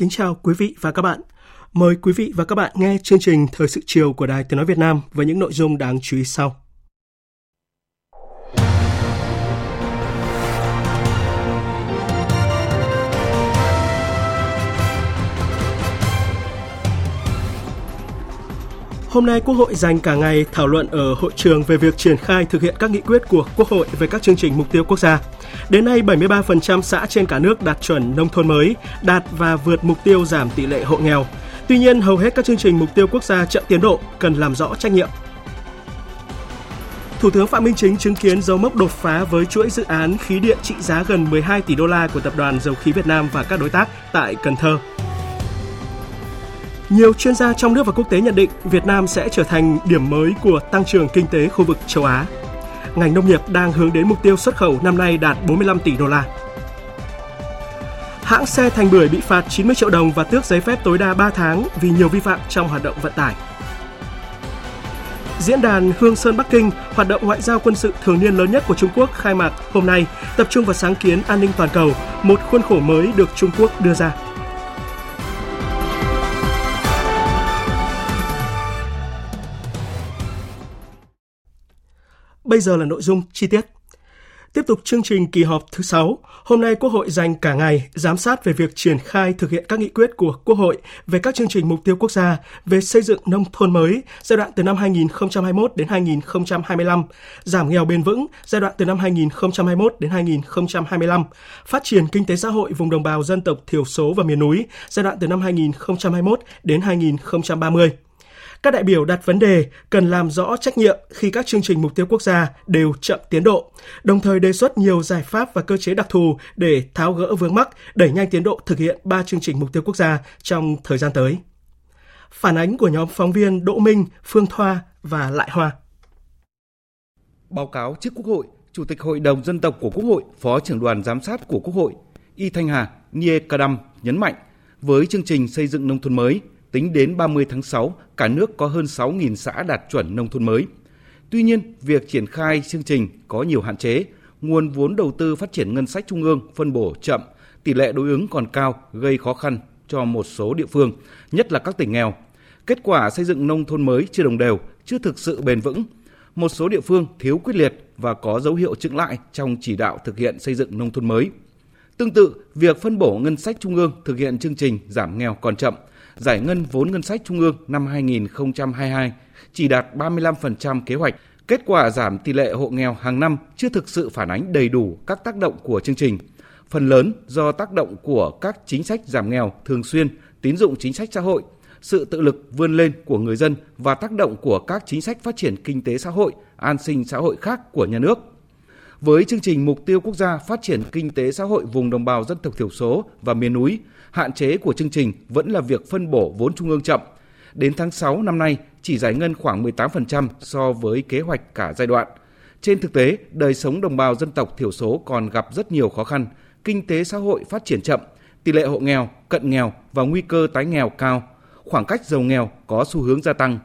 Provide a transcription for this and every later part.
Kính chào quý vị và các bạn. Mời quý vị và các bạn nghe chương trình Thời sự chiều của Đài Tiếng Nói Việt Nam với những nội dung đáng chú ý sau. Hôm nay Quốc hội dành cả ngày thảo luận ở hội trường về việc triển khai thực hiện các nghị quyết của Quốc hội về các chương trình mục tiêu quốc gia. Đến nay, 73% xã trên cả nước đạt chuẩn nông thôn mới, đạt và vượt mục tiêu giảm tỷ lệ hộ nghèo. Tuy nhiên, hầu hết các chương trình mục tiêu quốc gia chậm tiến độ cần làm rõ trách nhiệm. Thủ tướng Phạm Minh Chính chứng kiến dấu mốc đột phá với chuỗi dự án khí điện trị giá gần 12 tỷ đô la của Tập đoàn Dầu khí Việt Nam và các đối tác tại Cần Thơ. Nhiều chuyên gia trong nước và quốc tế nhận định Việt Nam sẽ trở thành điểm mới của tăng trưởng kinh tế khu vực châu Á. Ngành nông nghiệp đang hướng đến mục tiêu xuất khẩu năm nay đạt 45 tỷ đô la. Hãng xe Thành Bưởi bị phạt 90 triệu đồng và tước giấy phép tối đa 3 tháng vì nhiều vi phạm trong hoạt động vận tải. Diễn đàn Hương Sơn Bắc Kinh, hoạt động ngoại giao quân sự thường niên lớn nhất của Trung Quốc khai mạc hôm nay, tập trung vào sáng kiến an ninh toàn cầu, một khuôn khổ mới được Trung Quốc đưa ra. Bây giờ là nội dung chi tiết. Tiếp tục chương trình kỳ họp thứ 6, hôm nay Quốc hội dành cả ngày giám sát về việc triển khai thực hiện các nghị quyết của Quốc hội về các chương trình mục tiêu quốc gia về xây dựng nông thôn mới giai đoạn từ năm 2021 đến 2025, giảm nghèo bền vững giai đoạn từ năm 2021 đến 2025, phát triển kinh tế xã hội vùng đồng bào dân tộc thiểu số và miền núi giai đoạn từ năm 2021 đến 2030. Các đại biểu đặt vấn đề cần làm rõ trách nhiệm khi các chương trình mục tiêu quốc gia đều chậm tiến độ, đồng thời đề xuất nhiều giải pháp và cơ chế đặc thù để tháo gỡ vướng mắc, đẩy nhanh tiến độ thực hiện ba chương trình mục tiêu quốc gia trong thời gian tới. Phản ánh của nhóm phóng viên Đỗ Minh, Phương Thoa và Lại Hoa. Báo cáo trước Quốc hội, Chủ tịch Hội đồng Dân tộc của Quốc hội, Phó trưởng đoàn giám sát của Quốc hội, Y Thanh Hà, Nie Kadam nhấn mạnh, với chương trình xây dựng nông thôn mới, Tính đến 30 tháng 6, cả nước có hơn 6.000 xã đạt chuẩn nông thôn mới. Tuy nhiên, việc triển khai chương trình có nhiều hạn chế, nguồn vốn đầu tư phát triển ngân sách trung ương phân bổ chậm, tỷ lệ đối ứng còn cao gây khó khăn cho một số địa phương, nhất là các tỉnh nghèo. Kết quả xây dựng nông thôn mới chưa đồng đều, chưa thực sự bền vững. Một số địa phương thiếu quyết liệt và có dấu hiệu chững lại trong chỉ đạo thực hiện xây dựng nông thôn mới. Tương tự, việc phân bổ ngân sách trung ương thực hiện chương trình giảm nghèo còn chậm, giải ngân vốn ngân sách trung ương năm 2022 chỉ đạt 35% kế hoạch. Kết quả giảm tỷ lệ hộ nghèo hàng năm chưa thực sự phản ánh đầy đủ các tác động của chương trình. Phần lớn do tác động của các chính sách giảm nghèo thường xuyên, tín dụng chính sách xã hội, sự tự lực vươn lên của người dân và tác động của các chính sách phát triển kinh tế xã hội, an sinh xã hội khác của nhà nước. Với chương trình mục tiêu quốc gia phát triển kinh tế xã hội vùng đồng bào dân tộc thiểu số và miền núi, hạn chế của chương trình vẫn là việc phân bổ vốn trung ương chậm. Đến tháng 6 năm nay chỉ giải ngân khoảng 18% so với kế hoạch cả giai đoạn. Trên thực tế, đời sống đồng bào dân tộc thiểu số còn gặp rất nhiều khó khăn, kinh tế xã hội phát triển chậm, tỷ lệ hộ nghèo, cận nghèo và nguy cơ tái nghèo cao, khoảng cách giàu nghèo có xu hướng gia tăng.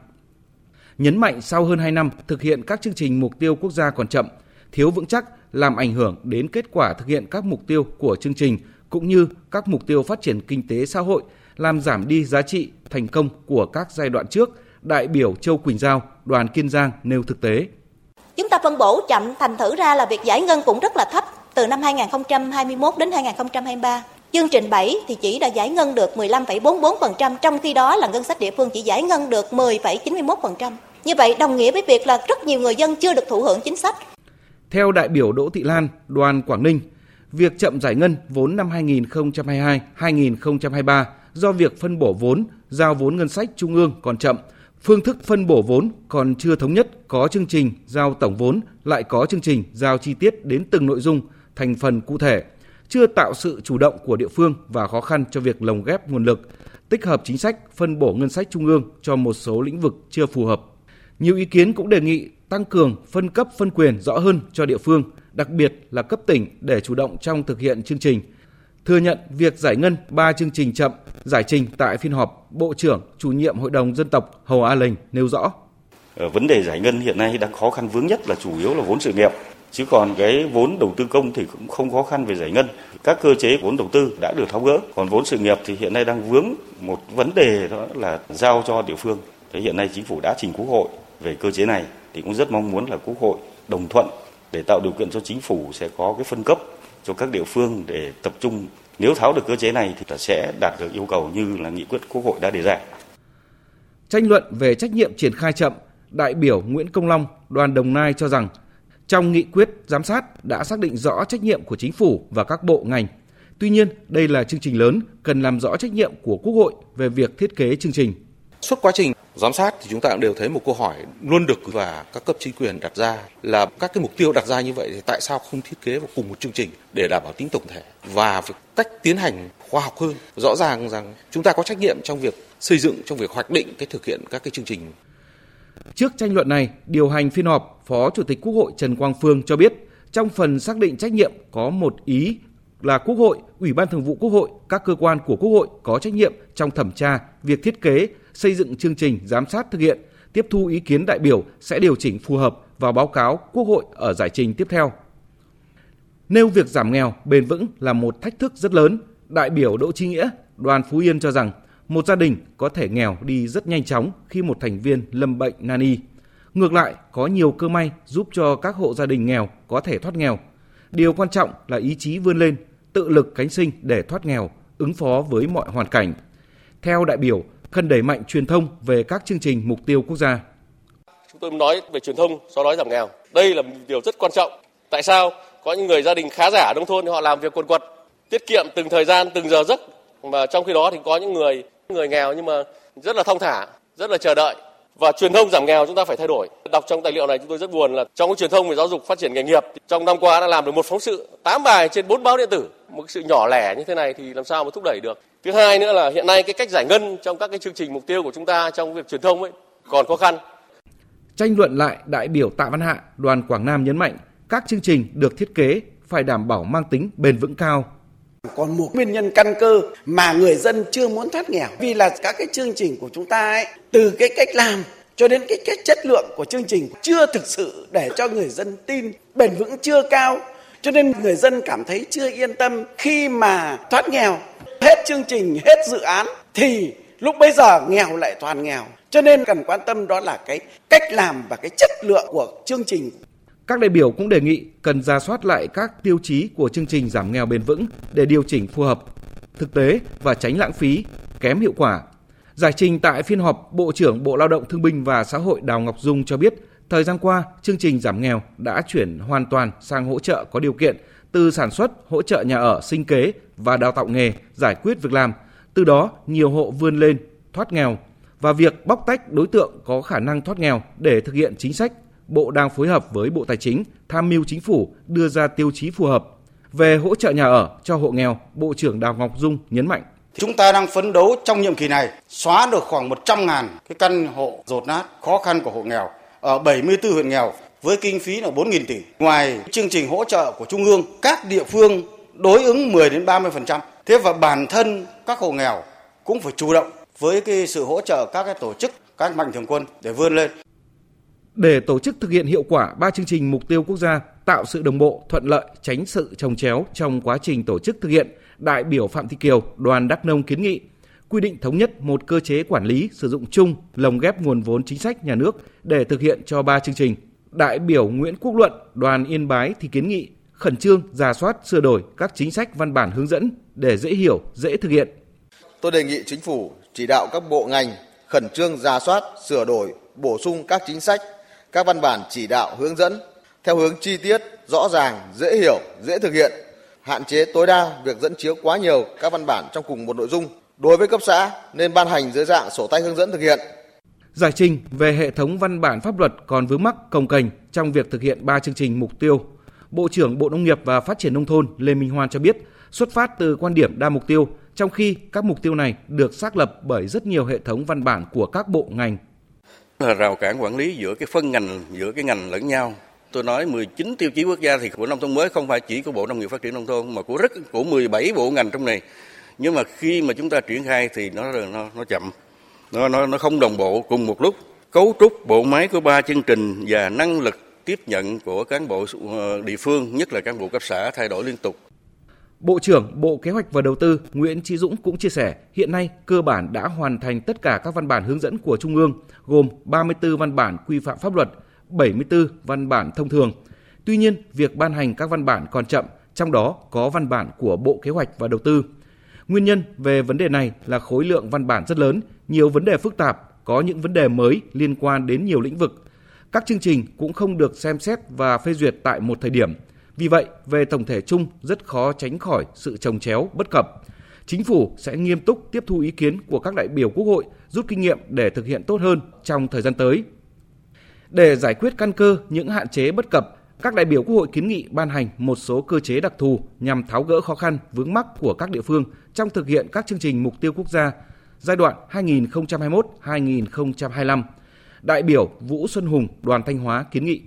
Nhấn mạnh sau hơn 2 năm thực hiện các chương trình mục tiêu quốc gia còn chậm, thiếu vững chắc làm ảnh hưởng đến kết quả thực hiện các mục tiêu của chương trình cũng như các mục tiêu phát triển kinh tế xã hội, làm giảm đi giá trị thành công của các giai đoạn trước, đại biểu Châu Quỳnh Giao, đoàn Kiên Giang nêu thực tế. Chúng ta phân bổ chậm thành thử ra là việc giải ngân cũng rất là thấp từ năm 2021 đến 2023. Chương trình 7 thì chỉ đã giải ngân được 15,44%, trong khi đó là ngân sách địa phương chỉ giải ngân được 10,91%. Như vậy đồng nghĩa với việc là rất nhiều người dân chưa được thụ hưởng chính sách. Theo đại biểu Đỗ Thị Lan, đoàn Quảng Ninh, việc chậm giải ngân vốn năm 2022-2023 do việc phân bổ vốn, giao vốn ngân sách trung ương còn chậm, phương thức phân bổ vốn còn chưa thống nhất, có chương trình giao tổng vốn lại có chương trình giao chi tiết đến từng nội dung, thành phần cụ thể, chưa tạo sự chủ động của địa phương và khó khăn cho việc lồng ghép nguồn lực, tích hợp chính sách phân bổ ngân sách trung ương cho một số lĩnh vực chưa phù hợp. Nhiều ý kiến cũng đề nghị tăng cường phân cấp phân quyền rõ hơn cho địa phương, đặc biệt là cấp tỉnh để chủ động trong thực hiện chương trình. Thừa nhận việc giải ngân 3 chương trình chậm, giải trình tại phiên họp, Bộ trưởng, chủ nhiệm Hội đồng dân tộc Hầu A Lệnh nêu rõ. Ờ, vấn đề giải ngân hiện nay đang khó khăn vướng nhất là chủ yếu là vốn sự nghiệp chứ còn cái vốn đầu tư công thì cũng không khó khăn về giải ngân các cơ chế vốn đầu tư đã được tháo gỡ còn vốn sự nghiệp thì hiện nay đang vướng một vấn đề đó là giao cho địa phương thế hiện nay chính phủ đã trình quốc hội về cơ chế này thì cũng rất mong muốn là quốc hội đồng thuận để tạo điều kiện cho chính phủ sẽ có cái phân cấp cho các địa phương để tập trung nếu tháo được cơ chế này thì sẽ đạt được yêu cầu như là nghị quyết quốc hội đã đề ra. Tranh luận về trách nhiệm triển khai chậm, đại biểu Nguyễn Công Long, đoàn Đồng Nai cho rằng trong nghị quyết giám sát đã xác định rõ trách nhiệm của chính phủ và các bộ ngành. Tuy nhiên, đây là chương trình lớn cần làm rõ trách nhiệm của Quốc hội về việc thiết kế chương trình. Suốt quá trình giám sát thì chúng ta cũng đều thấy một câu hỏi luôn được và các cấp chính quyền đặt ra là các cái mục tiêu đặt ra như vậy thì tại sao không thiết kế vào cùng một chương trình để đảm bảo tính tổng thể và cách tiến hành khoa học hơn. Rõ ràng rằng chúng ta có trách nhiệm trong việc xây dựng trong việc hoạch định cái thực hiện các cái chương trình Trước tranh luận này, điều hành phiên họp, Phó Chủ tịch Quốc hội Trần Quang Phương cho biết, trong phần xác định trách nhiệm có một ý là Quốc hội, Ủy ban Thường vụ Quốc hội, các cơ quan của Quốc hội có trách nhiệm trong thẩm tra, việc thiết kế, xây dựng chương trình giám sát thực hiện, tiếp thu ý kiến đại biểu sẽ điều chỉnh phù hợp vào báo cáo Quốc hội ở giải trình tiếp theo. Nêu việc giảm nghèo bền vững là một thách thức rất lớn, đại biểu Đỗ Chi Nghĩa, đoàn Phú Yên cho rằng một gia đình có thể nghèo đi rất nhanh chóng khi một thành viên lâm bệnh nan y. Ngược lại, có nhiều cơ may giúp cho các hộ gia đình nghèo có thể thoát nghèo. Điều quan trọng là ý chí vươn lên, tự lực cánh sinh để thoát nghèo, ứng phó với mọi hoàn cảnh. Theo đại biểu, cần đẩy mạnh truyền thông về các chương trình mục tiêu quốc gia. Chúng tôi nói về truyền thông, do đói giảm nghèo. Đây là một điều rất quan trọng. Tại sao? Có những người gia đình khá giả nông thôn họ làm việc quần quật, tiết kiệm từng thời gian, từng giờ giấc mà trong khi đó thì có những người người nghèo nhưng mà rất là thong thả, rất là chờ đợi và truyền thông giảm nghèo chúng ta phải thay đổi. Đọc trong tài liệu này chúng tôi rất buồn là trong cái truyền thông về giáo dục phát triển nghề nghiệp trong năm qua đã làm được một phóng sự 8 bài trên 4 báo điện tử. Một sự nhỏ lẻ như thế này thì làm sao mà thúc đẩy được. Thứ hai nữa là hiện nay cái cách giải ngân trong các cái chương trình mục tiêu của chúng ta trong việc truyền thông ấy còn khó khăn. Tranh luận lại, đại biểu Tạ Văn Hạ, đoàn Quảng Nam nhấn mạnh các chương trình được thiết kế phải đảm bảo mang tính bền vững cao, còn một nguyên nhân căn cơ mà người dân chưa muốn thoát nghèo. Vì là các cái chương trình của chúng ta ấy, từ cái cách làm cho đến cái cái chất lượng của chương trình chưa thực sự để cho người dân tin, bền vững chưa cao. Cho nên người dân cảm thấy chưa yên tâm khi mà thoát nghèo. Hết chương trình, hết dự án thì lúc bây giờ nghèo lại toàn nghèo. Cho nên cần quan tâm đó là cái cách làm và cái chất lượng của chương trình các đại biểu cũng đề nghị cần ra soát lại các tiêu chí của chương trình giảm nghèo bền vững để điều chỉnh phù hợp, thực tế và tránh lãng phí, kém hiệu quả. Giải trình tại phiên họp, Bộ trưởng Bộ Lao động Thương binh và Xã hội Đào Ngọc Dung cho biết, thời gian qua, chương trình giảm nghèo đã chuyển hoàn toàn sang hỗ trợ có điều kiện từ sản xuất, hỗ trợ nhà ở, sinh kế và đào tạo nghề, giải quyết việc làm. Từ đó, nhiều hộ vươn lên, thoát nghèo và việc bóc tách đối tượng có khả năng thoát nghèo để thực hiện chính sách Bộ đang phối hợp với Bộ Tài chính tham mưu chính phủ đưa ra tiêu chí phù hợp. Về hỗ trợ nhà ở cho hộ nghèo, Bộ trưởng Đào Ngọc Dung nhấn mạnh. Chúng ta đang phấn đấu trong nhiệm kỳ này xóa được khoảng 100 ngàn cái căn hộ rột nát khó khăn của hộ nghèo ở 74 huyện nghèo với kinh phí là 4.000 tỷ. Ngoài chương trình hỗ trợ của Trung ương, các địa phương đối ứng 10 đến 30%. Thế và bản thân các hộ nghèo cũng phải chủ động với cái sự hỗ trợ các cái tổ chức, các mạnh thường quân để vươn lên. Để tổ chức thực hiện hiệu quả ba chương trình mục tiêu quốc gia, tạo sự đồng bộ, thuận lợi, tránh sự trồng chéo trong quá trình tổ chức thực hiện, đại biểu Phạm Thị Kiều, đoàn Đắk Nông kiến nghị quy định thống nhất một cơ chế quản lý sử dụng chung lồng ghép nguồn vốn chính sách nhà nước để thực hiện cho ba chương trình. Đại biểu Nguyễn Quốc Luận, đoàn Yên Bái thì kiến nghị khẩn trương giả soát sửa đổi các chính sách văn bản hướng dẫn để dễ hiểu, dễ thực hiện. Tôi đề nghị chính phủ chỉ đạo các bộ ngành khẩn trương giả soát, sửa đổi, bổ sung các chính sách các văn bản chỉ đạo hướng dẫn theo hướng chi tiết, rõ ràng, dễ hiểu, dễ thực hiện, hạn chế tối đa việc dẫn chiếu quá nhiều các văn bản trong cùng một nội dung. Đối với cấp xã nên ban hành dưới dạng sổ tay hướng dẫn thực hiện. Giải trình về hệ thống văn bản pháp luật còn vướng mắc công kềnh trong việc thực hiện ba chương trình mục tiêu. Bộ trưởng Bộ Nông nghiệp và Phát triển nông thôn Lê Minh Hoan cho biết, xuất phát từ quan điểm đa mục tiêu, trong khi các mục tiêu này được xác lập bởi rất nhiều hệ thống văn bản của các bộ ngành. Là rào cản quản lý giữa cái phân ngành, giữa cái ngành lẫn nhau. Tôi nói 19 tiêu chí quốc gia thì của nông thôn mới không phải chỉ của Bộ Nông nghiệp Phát triển nông thôn mà của rất của 17 bộ ngành trong này. Nhưng mà khi mà chúng ta triển khai thì nó nó nó chậm. Nó nó nó không đồng bộ cùng một lúc. Cấu trúc bộ máy của ba chương trình và năng lực tiếp nhận của cán bộ ờ, địa phương, nhất là cán bộ cấp xã thay đổi liên tục. Bộ trưởng Bộ Kế hoạch và Đầu tư Nguyễn Chí Dũng cũng chia sẻ, hiện nay cơ bản đã hoàn thành tất cả các văn bản hướng dẫn của Trung ương, gồm 34 văn bản quy phạm pháp luật, 74 văn bản thông thường. Tuy nhiên, việc ban hành các văn bản còn chậm, trong đó có văn bản của Bộ Kế hoạch và Đầu tư. Nguyên nhân về vấn đề này là khối lượng văn bản rất lớn, nhiều vấn đề phức tạp, có những vấn đề mới liên quan đến nhiều lĩnh vực. Các chương trình cũng không được xem xét và phê duyệt tại một thời điểm – vì vậy, về tổng thể chung rất khó tránh khỏi sự trồng chéo bất cập. Chính phủ sẽ nghiêm túc tiếp thu ý kiến của các đại biểu Quốc hội, rút kinh nghiệm để thực hiện tốt hơn trong thời gian tới. Để giải quyết căn cơ những hạn chế bất cập, các đại biểu Quốc hội kiến nghị ban hành một số cơ chế đặc thù nhằm tháo gỡ khó khăn vướng mắc của các địa phương trong thực hiện các chương trình mục tiêu quốc gia giai đoạn 2021-2025. Đại biểu Vũ Xuân Hùng, đoàn Thanh Hóa kiến nghị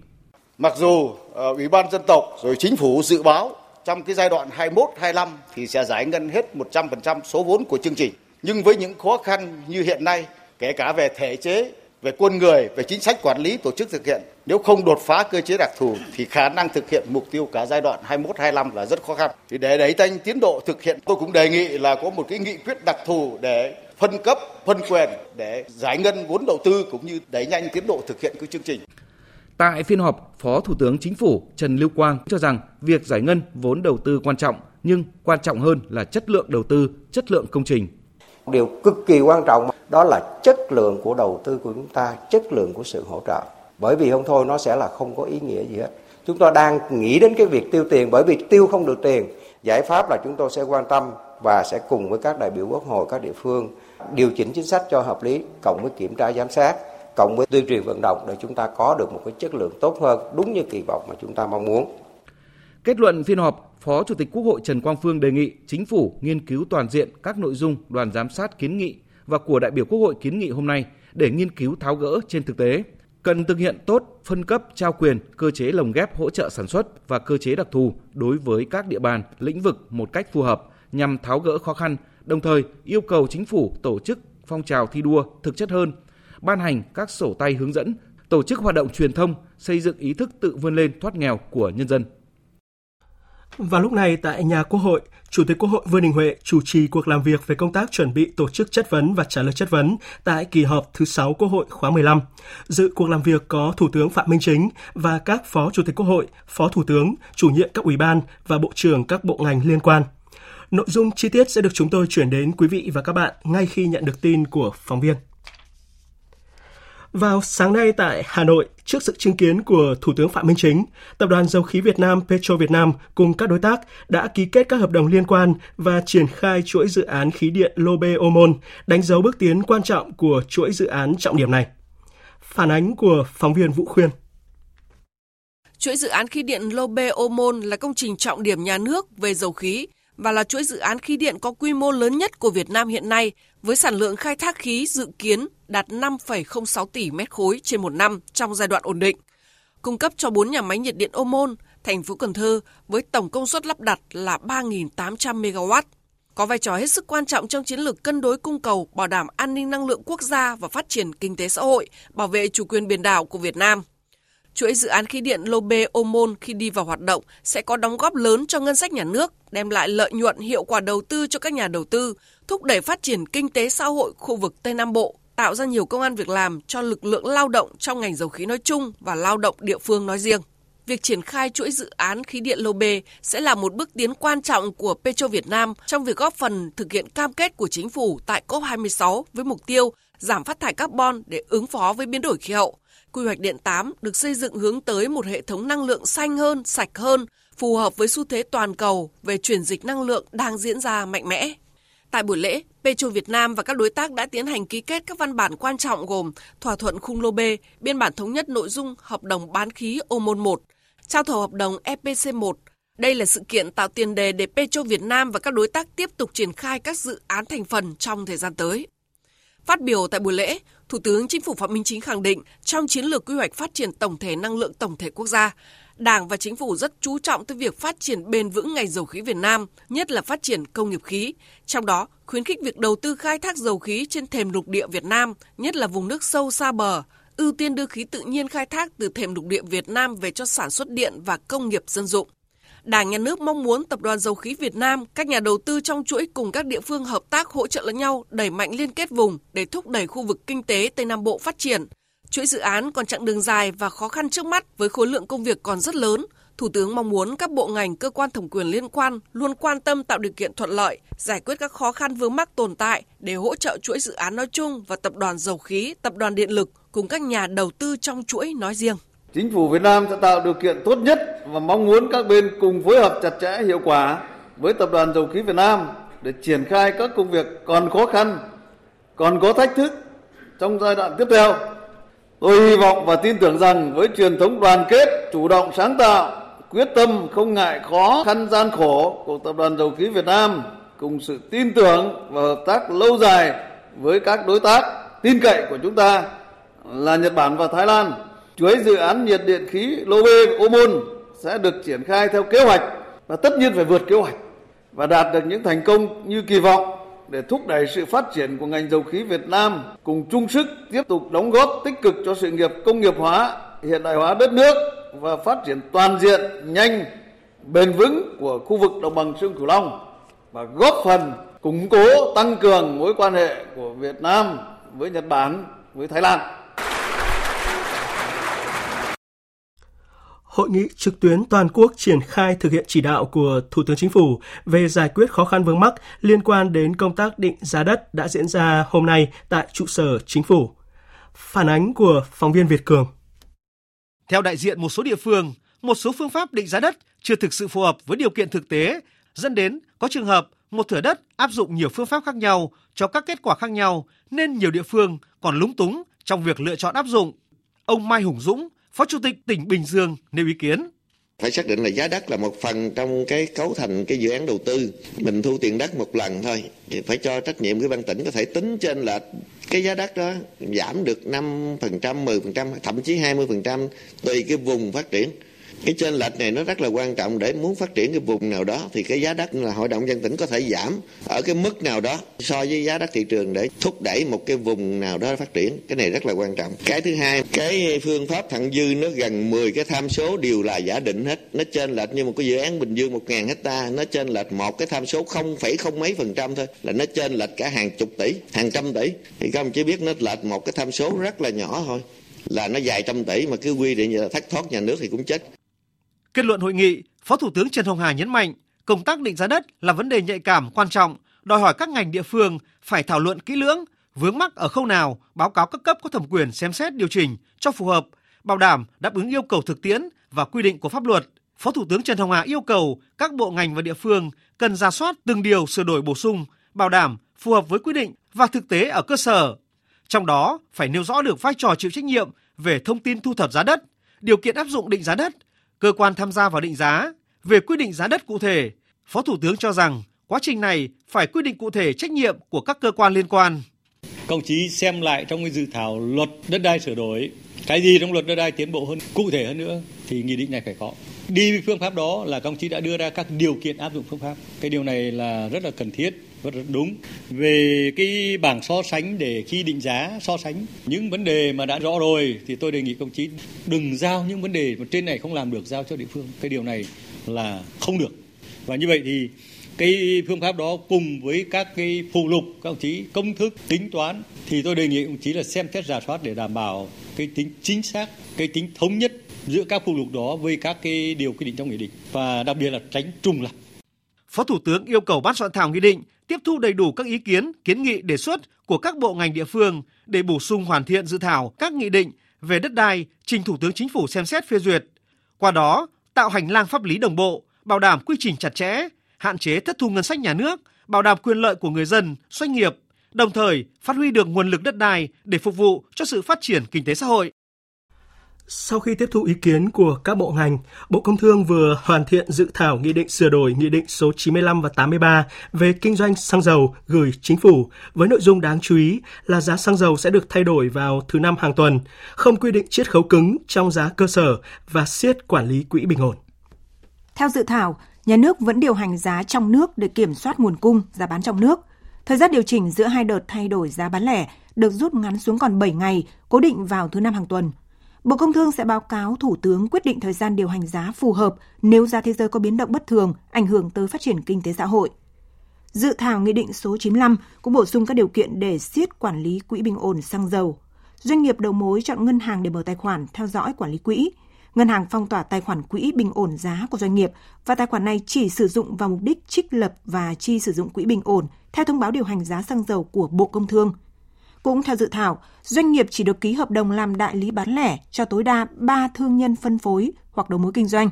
Mặc dù Ờ, Ủy ban dân tộc rồi chính phủ dự báo trong cái giai đoạn 21 25 thì sẽ giải ngân hết 100% số vốn của chương trình. Nhưng với những khó khăn như hiện nay, kể cả về thể chế, về quân người, về chính sách quản lý tổ chức thực hiện, nếu không đột phá cơ chế đặc thù thì khả năng thực hiện mục tiêu cả giai đoạn 21 25 là rất khó khăn. Thì để đẩy nhanh tiến độ thực hiện, tôi cũng đề nghị là có một cái nghị quyết đặc thù để phân cấp, phân quyền để giải ngân vốn đầu tư cũng như đẩy nhanh tiến độ thực hiện cái chương trình. Tại phiên họp, Phó Thủ tướng Chính phủ Trần Lưu Quang cho rằng việc giải ngân vốn đầu tư quan trọng, nhưng quan trọng hơn là chất lượng đầu tư, chất lượng công trình. Điều cực kỳ quan trọng đó là chất lượng của đầu tư của chúng ta, chất lượng của sự hỗ trợ. Bởi vì không thôi nó sẽ là không có ý nghĩa gì hết. Chúng ta đang nghĩ đến cái việc tiêu tiền bởi vì tiêu không được tiền. Giải pháp là chúng tôi sẽ quan tâm và sẽ cùng với các đại biểu quốc hội các địa phương điều chỉnh chính sách cho hợp lý cộng với kiểm tra giám sát cộng với tuyên truyền vận động để chúng ta có được một cái chất lượng tốt hơn đúng như kỳ vọng mà chúng ta mong muốn. Kết luận phiên họp, Phó Chủ tịch Quốc hội Trần Quang Phương đề nghị chính phủ nghiên cứu toàn diện các nội dung đoàn giám sát kiến nghị và của đại biểu Quốc hội kiến nghị hôm nay để nghiên cứu tháo gỡ trên thực tế. Cần thực hiện tốt phân cấp trao quyền, cơ chế lồng ghép hỗ trợ sản xuất và cơ chế đặc thù đối với các địa bàn, lĩnh vực một cách phù hợp nhằm tháo gỡ khó khăn, đồng thời yêu cầu chính phủ tổ chức phong trào thi đua thực chất hơn ban hành các sổ tay hướng dẫn, tổ chức hoạt động truyền thông, xây dựng ý thức tự vươn lên thoát nghèo của nhân dân. Và lúc này tại nhà Quốc hội, Chủ tịch Quốc hội Vương Đình Huệ chủ trì cuộc làm việc về công tác chuẩn bị tổ chức chất vấn và trả lời chất vấn tại kỳ họp thứ 6 Quốc hội khóa 15. Dự cuộc làm việc có Thủ tướng Phạm Minh Chính và các Phó Chủ tịch Quốc hội, Phó Thủ tướng, chủ nhiệm các ủy ban và Bộ trưởng các bộ ngành liên quan. Nội dung chi tiết sẽ được chúng tôi chuyển đến quý vị và các bạn ngay khi nhận được tin của phóng viên. Vào sáng nay tại Hà Nội, trước sự chứng kiến của Thủ tướng Phạm Minh Chính, Tập đoàn Dầu khí Việt Nam Petro Việt Nam cùng các đối tác đã ký kết các hợp đồng liên quan và triển khai chuỗi dự án khí điện Lobe Omon, đánh dấu bước tiến quan trọng của chuỗi dự án trọng điểm này. Phản ánh của phóng viên Vũ Khuyên. Chuỗi dự án khí điện Lobe Omon là công trình trọng điểm nhà nước về dầu khí và là chuỗi dự án khí điện có quy mô lớn nhất của Việt Nam hiện nay với sản lượng khai thác khí dự kiến đạt 5,06 tỷ mét khối trên một năm trong giai đoạn ổn định. Cung cấp cho 4 nhà máy nhiệt điện Ô Môn, thành phố Cần Thơ với tổng công suất lắp đặt là 3.800 MW. Có vai trò hết sức quan trọng trong chiến lược cân đối cung cầu, bảo đảm an ninh năng lượng quốc gia và phát triển kinh tế xã hội, bảo vệ chủ quyền biển đảo của Việt Nam. Chuỗi dự án khí điện Lô Bê Ô Môn khi đi vào hoạt động sẽ có đóng góp lớn cho ngân sách nhà nước, đem lại lợi nhuận hiệu quả đầu tư cho các nhà đầu tư, thúc đẩy phát triển kinh tế xã hội khu vực Tây Nam Bộ, tạo ra nhiều công an việc làm cho lực lượng lao động trong ngành dầu khí nói chung và lao động địa phương nói riêng. Việc triển khai chuỗi dự án khí điện Lô Bê sẽ là một bước tiến quan trọng của Petro Việt Nam trong việc góp phần thực hiện cam kết của chính phủ tại COP26 với mục tiêu giảm phát thải carbon để ứng phó với biến đổi khí hậu. Quy hoạch điện 8 được xây dựng hướng tới một hệ thống năng lượng xanh hơn, sạch hơn, phù hợp với xu thế toàn cầu về chuyển dịch năng lượng đang diễn ra mạnh mẽ. Tại buổi lễ, Petro Việt Nam và các đối tác đã tiến hành ký kết các văn bản quan trọng gồm thỏa thuận khung lô B, biên bản thống nhất nội dung hợp đồng bán khí Omon 1, trao thầu hợp đồng EPC 1. Đây là sự kiện tạo tiền đề để Petro Việt Nam và các đối tác tiếp tục triển khai các dự án thành phần trong thời gian tới. Phát biểu tại buổi lễ, Thủ tướng Chính phủ Phạm Minh Chính khẳng định trong chiến lược quy hoạch phát triển tổng thể năng lượng tổng thể quốc gia, Đảng và Chính phủ rất chú trọng tới việc phát triển bền vững ngành dầu khí Việt Nam, nhất là phát triển công nghiệp khí. Trong đó, khuyến khích việc đầu tư khai thác dầu khí trên thềm lục địa Việt Nam, nhất là vùng nước sâu xa bờ, ưu tiên đưa khí tự nhiên khai thác từ thềm lục địa Việt Nam về cho sản xuất điện và công nghiệp dân dụng. Đảng, Nhà nước mong muốn Tập đoàn Dầu khí Việt Nam, các nhà đầu tư trong chuỗi cùng các địa phương hợp tác hỗ trợ lẫn nhau đẩy mạnh liên kết vùng để thúc đẩy khu vực kinh tế Tây Nam Bộ phát triển. Chuỗi dự án còn chặng đường dài và khó khăn trước mắt với khối lượng công việc còn rất lớn. Thủ tướng mong muốn các bộ ngành, cơ quan thẩm quyền liên quan luôn quan tâm tạo điều kiện thuận lợi, giải quyết các khó khăn vướng mắc tồn tại để hỗ trợ chuỗi dự án nói chung và tập đoàn dầu khí, tập đoàn điện lực cùng các nhà đầu tư trong chuỗi nói riêng. Chính phủ Việt Nam sẽ tạo điều kiện tốt nhất và mong muốn các bên cùng phối hợp chặt chẽ hiệu quả với Tập đoàn Dầu khí Việt Nam để triển khai các công việc còn khó khăn, còn có thách thức trong giai đoạn tiếp theo. Tôi hy vọng và tin tưởng rằng với truyền thống đoàn kết, chủ động sáng tạo, quyết tâm không ngại khó khăn gian khổ của Tập đoàn Dầu khí Việt Nam cùng sự tin tưởng và hợp tác lâu dài với các đối tác tin cậy của chúng ta là Nhật Bản và Thái Lan chuỗi dự án nhiệt điện khí lô bê ô môn sẽ được triển khai theo kế hoạch và tất nhiên phải vượt kế hoạch và đạt được những thành công như kỳ vọng để thúc đẩy sự phát triển của ngành dầu khí Việt Nam cùng chung sức tiếp tục đóng góp tích cực cho sự nghiệp công nghiệp hóa, hiện đại hóa đất nước và phát triển toàn diện, nhanh, bền vững của khu vực đồng bằng sông Cửu Long và góp phần củng cố tăng cường mối quan hệ của Việt Nam với Nhật Bản, với Thái Lan. Hội nghị trực tuyến toàn quốc triển khai thực hiện chỉ đạo của Thủ tướng Chính phủ về giải quyết khó khăn vướng mắc liên quan đến công tác định giá đất đã diễn ra hôm nay tại trụ sở Chính phủ. Phản ánh của phóng viên Việt Cường. Theo đại diện một số địa phương, một số phương pháp định giá đất chưa thực sự phù hợp với điều kiện thực tế, dẫn đến có trường hợp một thửa đất áp dụng nhiều phương pháp khác nhau cho các kết quả khác nhau nên nhiều địa phương còn lúng túng trong việc lựa chọn áp dụng. Ông Mai Hùng Dũng, Phó Chủ tịch tỉnh Bình Dương nêu ý kiến. Phải xác định là giá đất là một phần trong cái cấu thành cái dự án đầu tư. Mình thu tiền đất một lần thôi. Thì phải cho trách nhiệm cái ban tỉnh có thể tính trên là cái giá đất đó giảm được 5%, 10%, thậm chí 20% tùy cái vùng phát triển cái trên lệch này nó rất là quan trọng. Để muốn phát triển cái vùng nào đó thì cái giá đất là hội đồng dân tỉnh có thể giảm ở cái mức nào đó. So với giá đất thị trường để thúc đẩy một cái vùng nào đó phát triển, cái này rất là quan trọng. Cái thứ hai, cái phương pháp thặng dư nó gần 10 cái tham số đều là giả định hết. Nó trên lệch như một cái dự án bình dương một ngàn hecta nó trên lệch một cái tham số không phẩy không mấy phần trăm thôi, là nó trên lệch cả hàng chục tỷ, hàng trăm tỷ. Thì các ông chỉ biết nó lệch một cái tham số rất là nhỏ thôi, là nó dài trăm tỷ mà cứ quy định là thất thoát nhà nước thì cũng chết. Kết luận hội nghị, Phó Thủ tướng Trần Hồng Hà nhấn mạnh, công tác định giá đất là vấn đề nhạy cảm quan trọng, đòi hỏi các ngành địa phương phải thảo luận kỹ lưỡng, vướng mắc ở khâu nào, báo cáo các cấp có thẩm quyền xem xét điều chỉnh cho phù hợp, bảo đảm đáp ứng yêu cầu thực tiễn và quy định của pháp luật. Phó Thủ tướng Trần Hồng Hà yêu cầu các bộ ngành và địa phương cần ra soát từng điều sửa đổi bổ sung, bảo đảm phù hợp với quy định và thực tế ở cơ sở. Trong đó phải nêu rõ được vai trò chịu trách nhiệm về thông tin thu thập giá đất, điều kiện áp dụng định giá đất, cơ quan tham gia vào định giá về quy định giá đất cụ thể, Phó Thủ tướng cho rằng quá trình này phải quy định cụ thể trách nhiệm của các cơ quan liên quan. Công chí xem lại trong cái dự thảo luật đất đai sửa đổi, cái gì trong luật đất đai tiến bộ hơn, cụ thể hơn nữa thì nghị định này phải có. Đi phương pháp đó là công chí đã đưa ra các điều kiện áp dụng phương pháp. Cái điều này là rất là cần thiết rất rất đúng. Về cái bảng so sánh để khi định giá so sánh, những vấn đề mà đã rõ rồi thì tôi đề nghị công chí đừng giao những vấn đề mà trên này không làm được, giao cho địa phương. Cái điều này là không được. Và như vậy thì cái phương pháp đó cùng với các cái phụ lục, các đồng chí công thức, tính toán thì tôi đề nghị đồng chí là xem xét giả soát để đảm bảo cái tính chính xác, cái tính thống nhất giữa các phụ lục đó với các cái điều quy định trong nghị định và đặc biệt là tránh trùng lặp. Phó Thủ tướng yêu cầu ban soạn thảo nghị định tiếp thu đầy đủ các ý kiến, kiến nghị đề xuất của các bộ ngành địa phương để bổ sung hoàn thiện dự thảo các nghị định về đất đai trình Thủ tướng Chính phủ xem xét phê duyệt. Qua đó, tạo hành lang pháp lý đồng bộ, bảo đảm quy trình chặt chẽ, hạn chế thất thu ngân sách nhà nước, bảo đảm quyền lợi của người dân, doanh nghiệp, đồng thời phát huy được nguồn lực đất đai để phục vụ cho sự phát triển kinh tế xã hội. Sau khi tiếp thu ý kiến của các bộ ngành, Bộ Công Thương vừa hoàn thiện dự thảo nghị định sửa đổi nghị định số 95 và 83 về kinh doanh xăng dầu gửi chính phủ với nội dung đáng chú ý là giá xăng dầu sẽ được thay đổi vào thứ năm hàng tuần, không quy định chiết khấu cứng trong giá cơ sở và siết quản lý quỹ bình ổn. Theo dự thảo, nhà nước vẫn điều hành giá trong nước để kiểm soát nguồn cung, giá bán trong nước. Thời gian điều chỉnh giữa hai đợt thay đổi giá bán lẻ được rút ngắn xuống còn 7 ngày, cố định vào thứ năm hàng tuần. Bộ Công Thương sẽ báo cáo Thủ tướng quyết định thời gian điều hành giá phù hợp nếu giá thế giới có biến động bất thường, ảnh hưởng tới phát triển kinh tế xã hội. Dự thảo Nghị định số 95 cũng bổ sung các điều kiện để siết quản lý quỹ bình ổn xăng dầu. Doanh nghiệp đầu mối chọn ngân hàng để mở tài khoản theo dõi quản lý quỹ. Ngân hàng phong tỏa tài khoản quỹ bình ổn giá của doanh nghiệp và tài khoản này chỉ sử dụng vào mục đích trích lập và chi sử dụng quỹ bình ổn theo thông báo điều hành giá xăng dầu của Bộ Công Thương – cũng theo dự thảo, doanh nghiệp chỉ được ký hợp đồng làm đại lý bán lẻ cho tối đa 3 thương nhân phân phối hoặc đầu mối kinh doanh.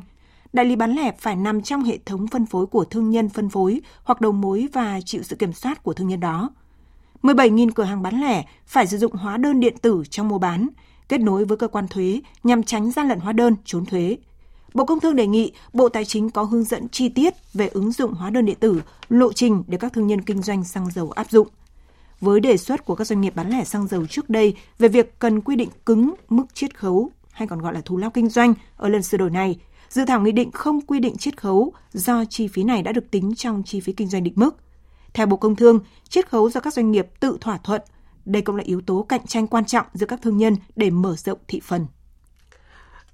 Đại lý bán lẻ phải nằm trong hệ thống phân phối của thương nhân phân phối hoặc đầu mối và chịu sự kiểm soát của thương nhân đó. 17.000 cửa hàng bán lẻ phải sử dụng hóa đơn điện tử trong mua bán, kết nối với cơ quan thuế nhằm tránh gian lận hóa đơn, trốn thuế. Bộ Công Thương đề nghị Bộ Tài chính có hướng dẫn chi tiết về ứng dụng hóa đơn điện tử, lộ trình để các thương nhân kinh doanh xăng dầu áp dụng với đề xuất của các doanh nghiệp bán lẻ xăng dầu trước đây về việc cần quy định cứng mức chiết khấu hay còn gọi là thù lao kinh doanh ở lần sửa đổi này, dự thảo nghị định không quy định chiết khấu do chi phí này đã được tính trong chi phí kinh doanh định mức. Theo Bộ Công Thương, chiết khấu do các doanh nghiệp tự thỏa thuận. Đây cũng là yếu tố cạnh tranh quan trọng giữa các thương nhân để mở rộng thị phần.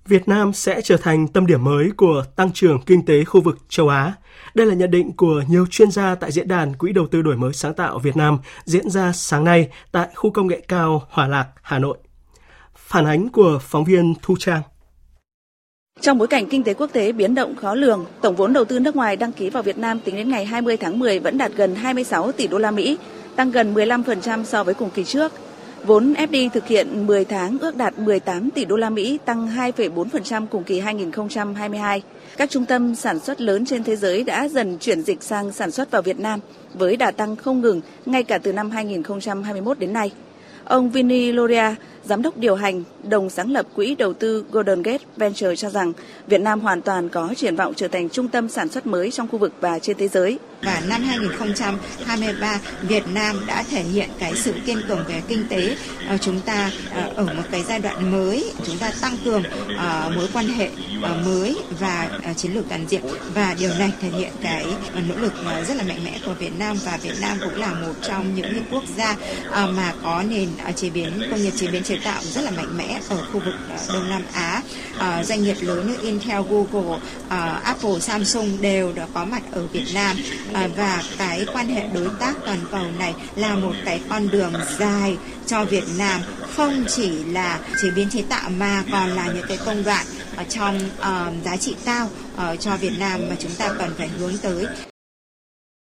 Việt Nam sẽ trở thành tâm điểm mới của tăng trưởng kinh tế khu vực châu Á. Đây là nhận định của nhiều chuyên gia tại diễn đàn Quỹ đầu tư đổi mới sáng tạo Việt Nam diễn ra sáng nay tại khu công nghệ cao Hòa Lạc, Hà Nội. Phản ánh của phóng viên Thu Trang. Trong bối cảnh kinh tế quốc tế biến động khó lường, tổng vốn đầu tư nước ngoài đăng ký vào Việt Nam tính đến ngày 20 tháng 10 vẫn đạt gần 26 tỷ đô la Mỹ, tăng gần 15% so với cùng kỳ trước. Vốn FDI thực hiện 10 tháng ước đạt 18 tỷ đô la Mỹ, tăng 2,4% cùng kỳ 2022. Các trung tâm sản xuất lớn trên thế giới đã dần chuyển dịch sang sản xuất vào Việt Nam với đà tăng không ngừng ngay cả từ năm 2021 đến nay. Ông Vinny Loria, giám đốc điều hành, đồng sáng lập quỹ đầu tư Golden Gate Venture cho rằng Việt Nam hoàn toàn có triển vọng trở thành trung tâm sản xuất mới trong khu vực và trên thế giới. Và năm 2023, Việt Nam đã thể hiện cái sự kiên cường về kinh tế. Ờ, chúng ta ờ, ở một cái giai đoạn mới, chúng ta tăng cường ờ, mối quan hệ mới và chiến lược toàn diện. Và điều này thể hiện cái nỗ lực rất là mạnh mẽ của Việt Nam và Việt Nam cũng là một trong những quốc gia mà có nền chế biến công nghiệp chế biến chế tạo rất là mạnh mẽ ở khu vực ờ, Đông Nam Á. Ờ, doanh nghiệp lớn như Intel, Google, ờ, Apple, Samsung đều đã có mặt ở Việt Nam À, và cái quan hệ đối tác toàn cầu này là một cái con đường dài cho Việt Nam không chỉ là chế biến chế tạo mà còn là những cái công đoạn ở trong uh, giá trị cao uh, cho Việt Nam mà chúng ta cần phải hướng tới.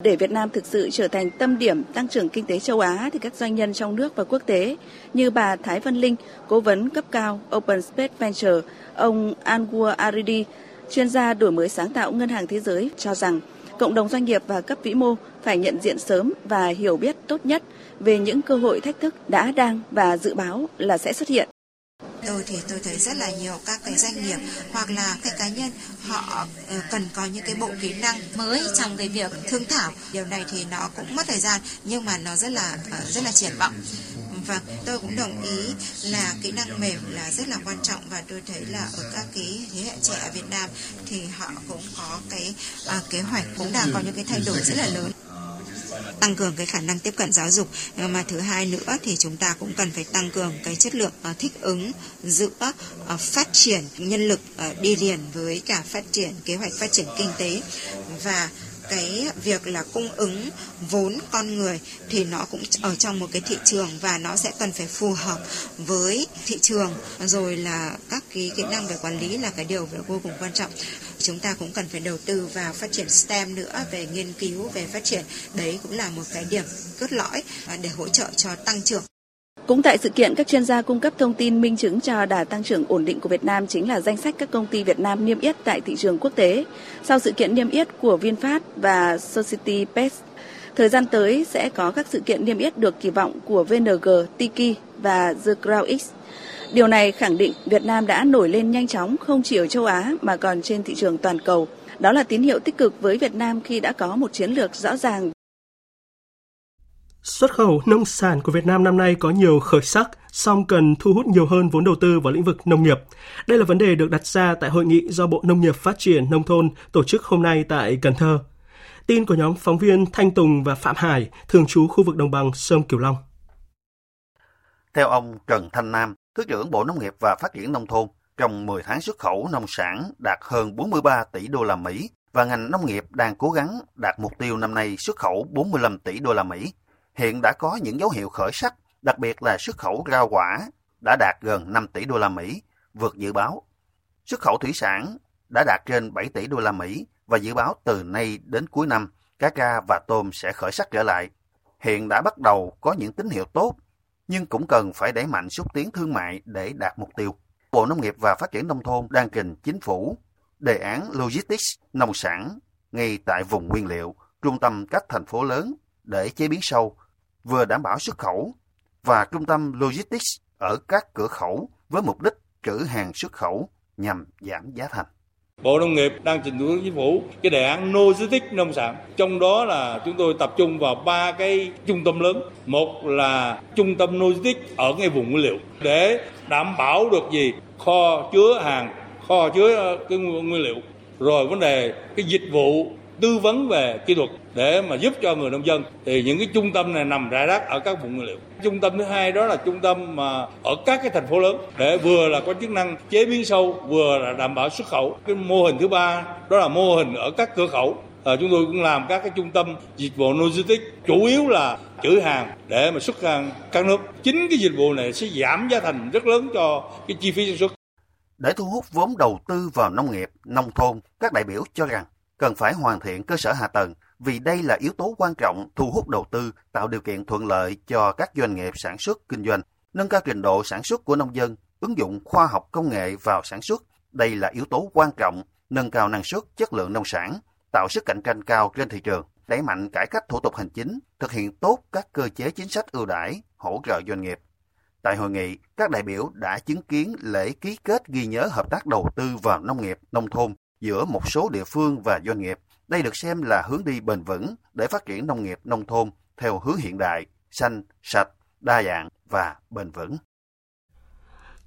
Để Việt Nam thực sự trở thành tâm điểm tăng trưởng kinh tế châu Á thì các doanh nhân trong nước và quốc tế như bà Thái Văn Linh, cố vấn cấp cao Open Space Venture, ông Anwar Aridi, chuyên gia đổi mới sáng tạo Ngân hàng Thế giới cho rằng cộng đồng doanh nghiệp và cấp vĩ mô phải nhận diện sớm và hiểu biết tốt nhất về những cơ hội thách thức đã đang và dự báo là sẽ xuất hiện. Tôi thì tôi thấy rất là nhiều các cái doanh nghiệp hoặc là cái cá nhân họ ờ, cần có những cái bộ kỹ năng mới trong cái việc thương thảo. Điều này thì nó cũng mất thời gian nhưng mà nó rất là ờ, rất là triển vọng. và tôi cũng đồng ý là kỹ năng mềm là rất là quan trọng và tôi thấy là ở các cái thế hệ trẻ ở Việt Nam thì họ cũng có cái uh, kế hoạch cũng đang có những cái thay đổi rất là lớn tăng cường cái khả năng tiếp cận giáo dục. Mà thứ hai nữa thì chúng ta cũng cần phải tăng cường cái chất lượng uh, thích ứng giữa uh, phát triển nhân lực uh, đi liền với cả phát triển kế hoạch phát triển kinh tế. Và cái việc là cung ứng vốn con người thì nó cũng ở trong một cái thị trường và nó sẽ cần phải phù hợp với thị trường. Rồi là các cái kỹ năng về quản lý là cái điều vô cùng quan trọng. Chúng ta cũng cần phải đầu tư vào phát triển STEM nữa, về nghiên cứu, về phát triển. Đấy cũng là một cái điểm cốt lõi để hỗ trợ cho tăng trưởng. Cũng tại sự kiện, các chuyên gia cung cấp thông tin minh chứng cho đà tăng trưởng ổn định của Việt Nam chính là danh sách các công ty Việt Nam niêm yết tại thị trường quốc tế. Sau sự kiện niêm yết của VinFast và Society Pest, thời gian tới sẽ có các sự kiện niêm yết được kỳ vọng của VNG, Tiki và The Crown X. Điều này khẳng định Việt Nam đã nổi lên nhanh chóng không chỉ ở châu Á mà còn trên thị trường toàn cầu. Đó là tín hiệu tích cực với Việt Nam khi đã có một chiến lược rõ ràng Xuất khẩu nông sản của Việt Nam năm nay có nhiều khởi sắc, song cần thu hút nhiều hơn vốn đầu tư vào lĩnh vực nông nghiệp. Đây là vấn đề được đặt ra tại hội nghị do Bộ Nông nghiệp Phát triển Nông thôn tổ chức hôm nay tại Cần Thơ. Tin của nhóm phóng viên Thanh Tùng và Phạm Hải, thường trú khu vực đồng bằng sông Kiều Long. Theo ông Trần Thanh Nam, Thứ trưởng Bộ Nông nghiệp và Phát triển Nông thôn, trong 10 tháng xuất khẩu nông sản đạt hơn 43 tỷ đô la Mỹ và ngành nông nghiệp đang cố gắng đạt mục tiêu năm nay xuất khẩu 45 tỷ đô la Mỹ hiện đã có những dấu hiệu khởi sắc, đặc biệt là xuất khẩu rau quả đã đạt gần 5 tỷ đô la Mỹ, vượt dự báo. Xuất khẩu thủy sản đã đạt trên 7 tỷ đô la Mỹ và dự báo từ nay đến cuối năm, cá tra và tôm sẽ khởi sắc trở lại. Hiện đã bắt đầu có những tín hiệu tốt, nhưng cũng cần phải đẩy mạnh xúc tiến thương mại để đạt mục tiêu. Bộ Nông nghiệp và Phát triển Nông thôn đang trình chính phủ đề án Logistics nông sản ngay tại vùng nguyên liệu, trung tâm các thành phố lớn để chế biến sâu vừa đảm bảo xuất khẩu và trung tâm logistics ở các cửa khẩu với mục đích trữ hàng xuất khẩu nhằm giảm giá thành. Bộ Nông nghiệp đang trình thủ tướng chính phủ cái đề án logistics nông sản. Trong đó là chúng tôi tập trung vào ba cái trung tâm lớn. Một là trung tâm logistics ở ngay vùng nguyên liệu để đảm bảo được gì kho chứa hàng, kho chứa ờ, cái nguyên liệu. Rồi vấn đề cái dịch vụ tư vấn về kỹ thuật để mà giúp cho người nông dân thì những cái trung tâm này nằm rải rác ở các vùng nguyên liệu. Trung tâm thứ hai đó là trung tâm mà ở các cái thành phố lớn để vừa là có chức năng chế biến sâu vừa là đảm bảo xuất khẩu. Cái mô hình thứ ba đó là mô hình ở các cửa khẩu. À, chúng tôi cũng làm các cái trung tâm dịch vụ logistics chủ yếu là trữ hàng để mà xuất hàng các nước. Chính cái dịch vụ này sẽ giảm giá thành rất lớn cho cái chi phí sản xuất. Để thu hút vốn đầu tư vào nông nghiệp, nông thôn, các đại biểu cho rằng cần phải hoàn thiện cơ sở hạ tầng vì đây là yếu tố quan trọng thu hút đầu tư, tạo điều kiện thuận lợi cho các doanh nghiệp sản xuất kinh doanh, nâng cao trình độ sản xuất của nông dân, ứng dụng khoa học công nghệ vào sản xuất. Đây là yếu tố quan trọng nâng cao năng suất, chất lượng nông sản, tạo sức cạnh tranh cao trên thị trường, đẩy mạnh cải cách thủ tục hành chính, thực hiện tốt các cơ chế chính sách ưu đãi, hỗ trợ doanh nghiệp. Tại hội nghị, các đại biểu đã chứng kiến lễ ký kết ghi nhớ hợp tác đầu tư vào nông nghiệp, nông thôn giữa một số địa phương và doanh nghiệp. Đây được xem là hướng đi bền vững để phát triển nông nghiệp nông thôn theo hướng hiện đại, xanh, sạch, đa dạng và bền vững.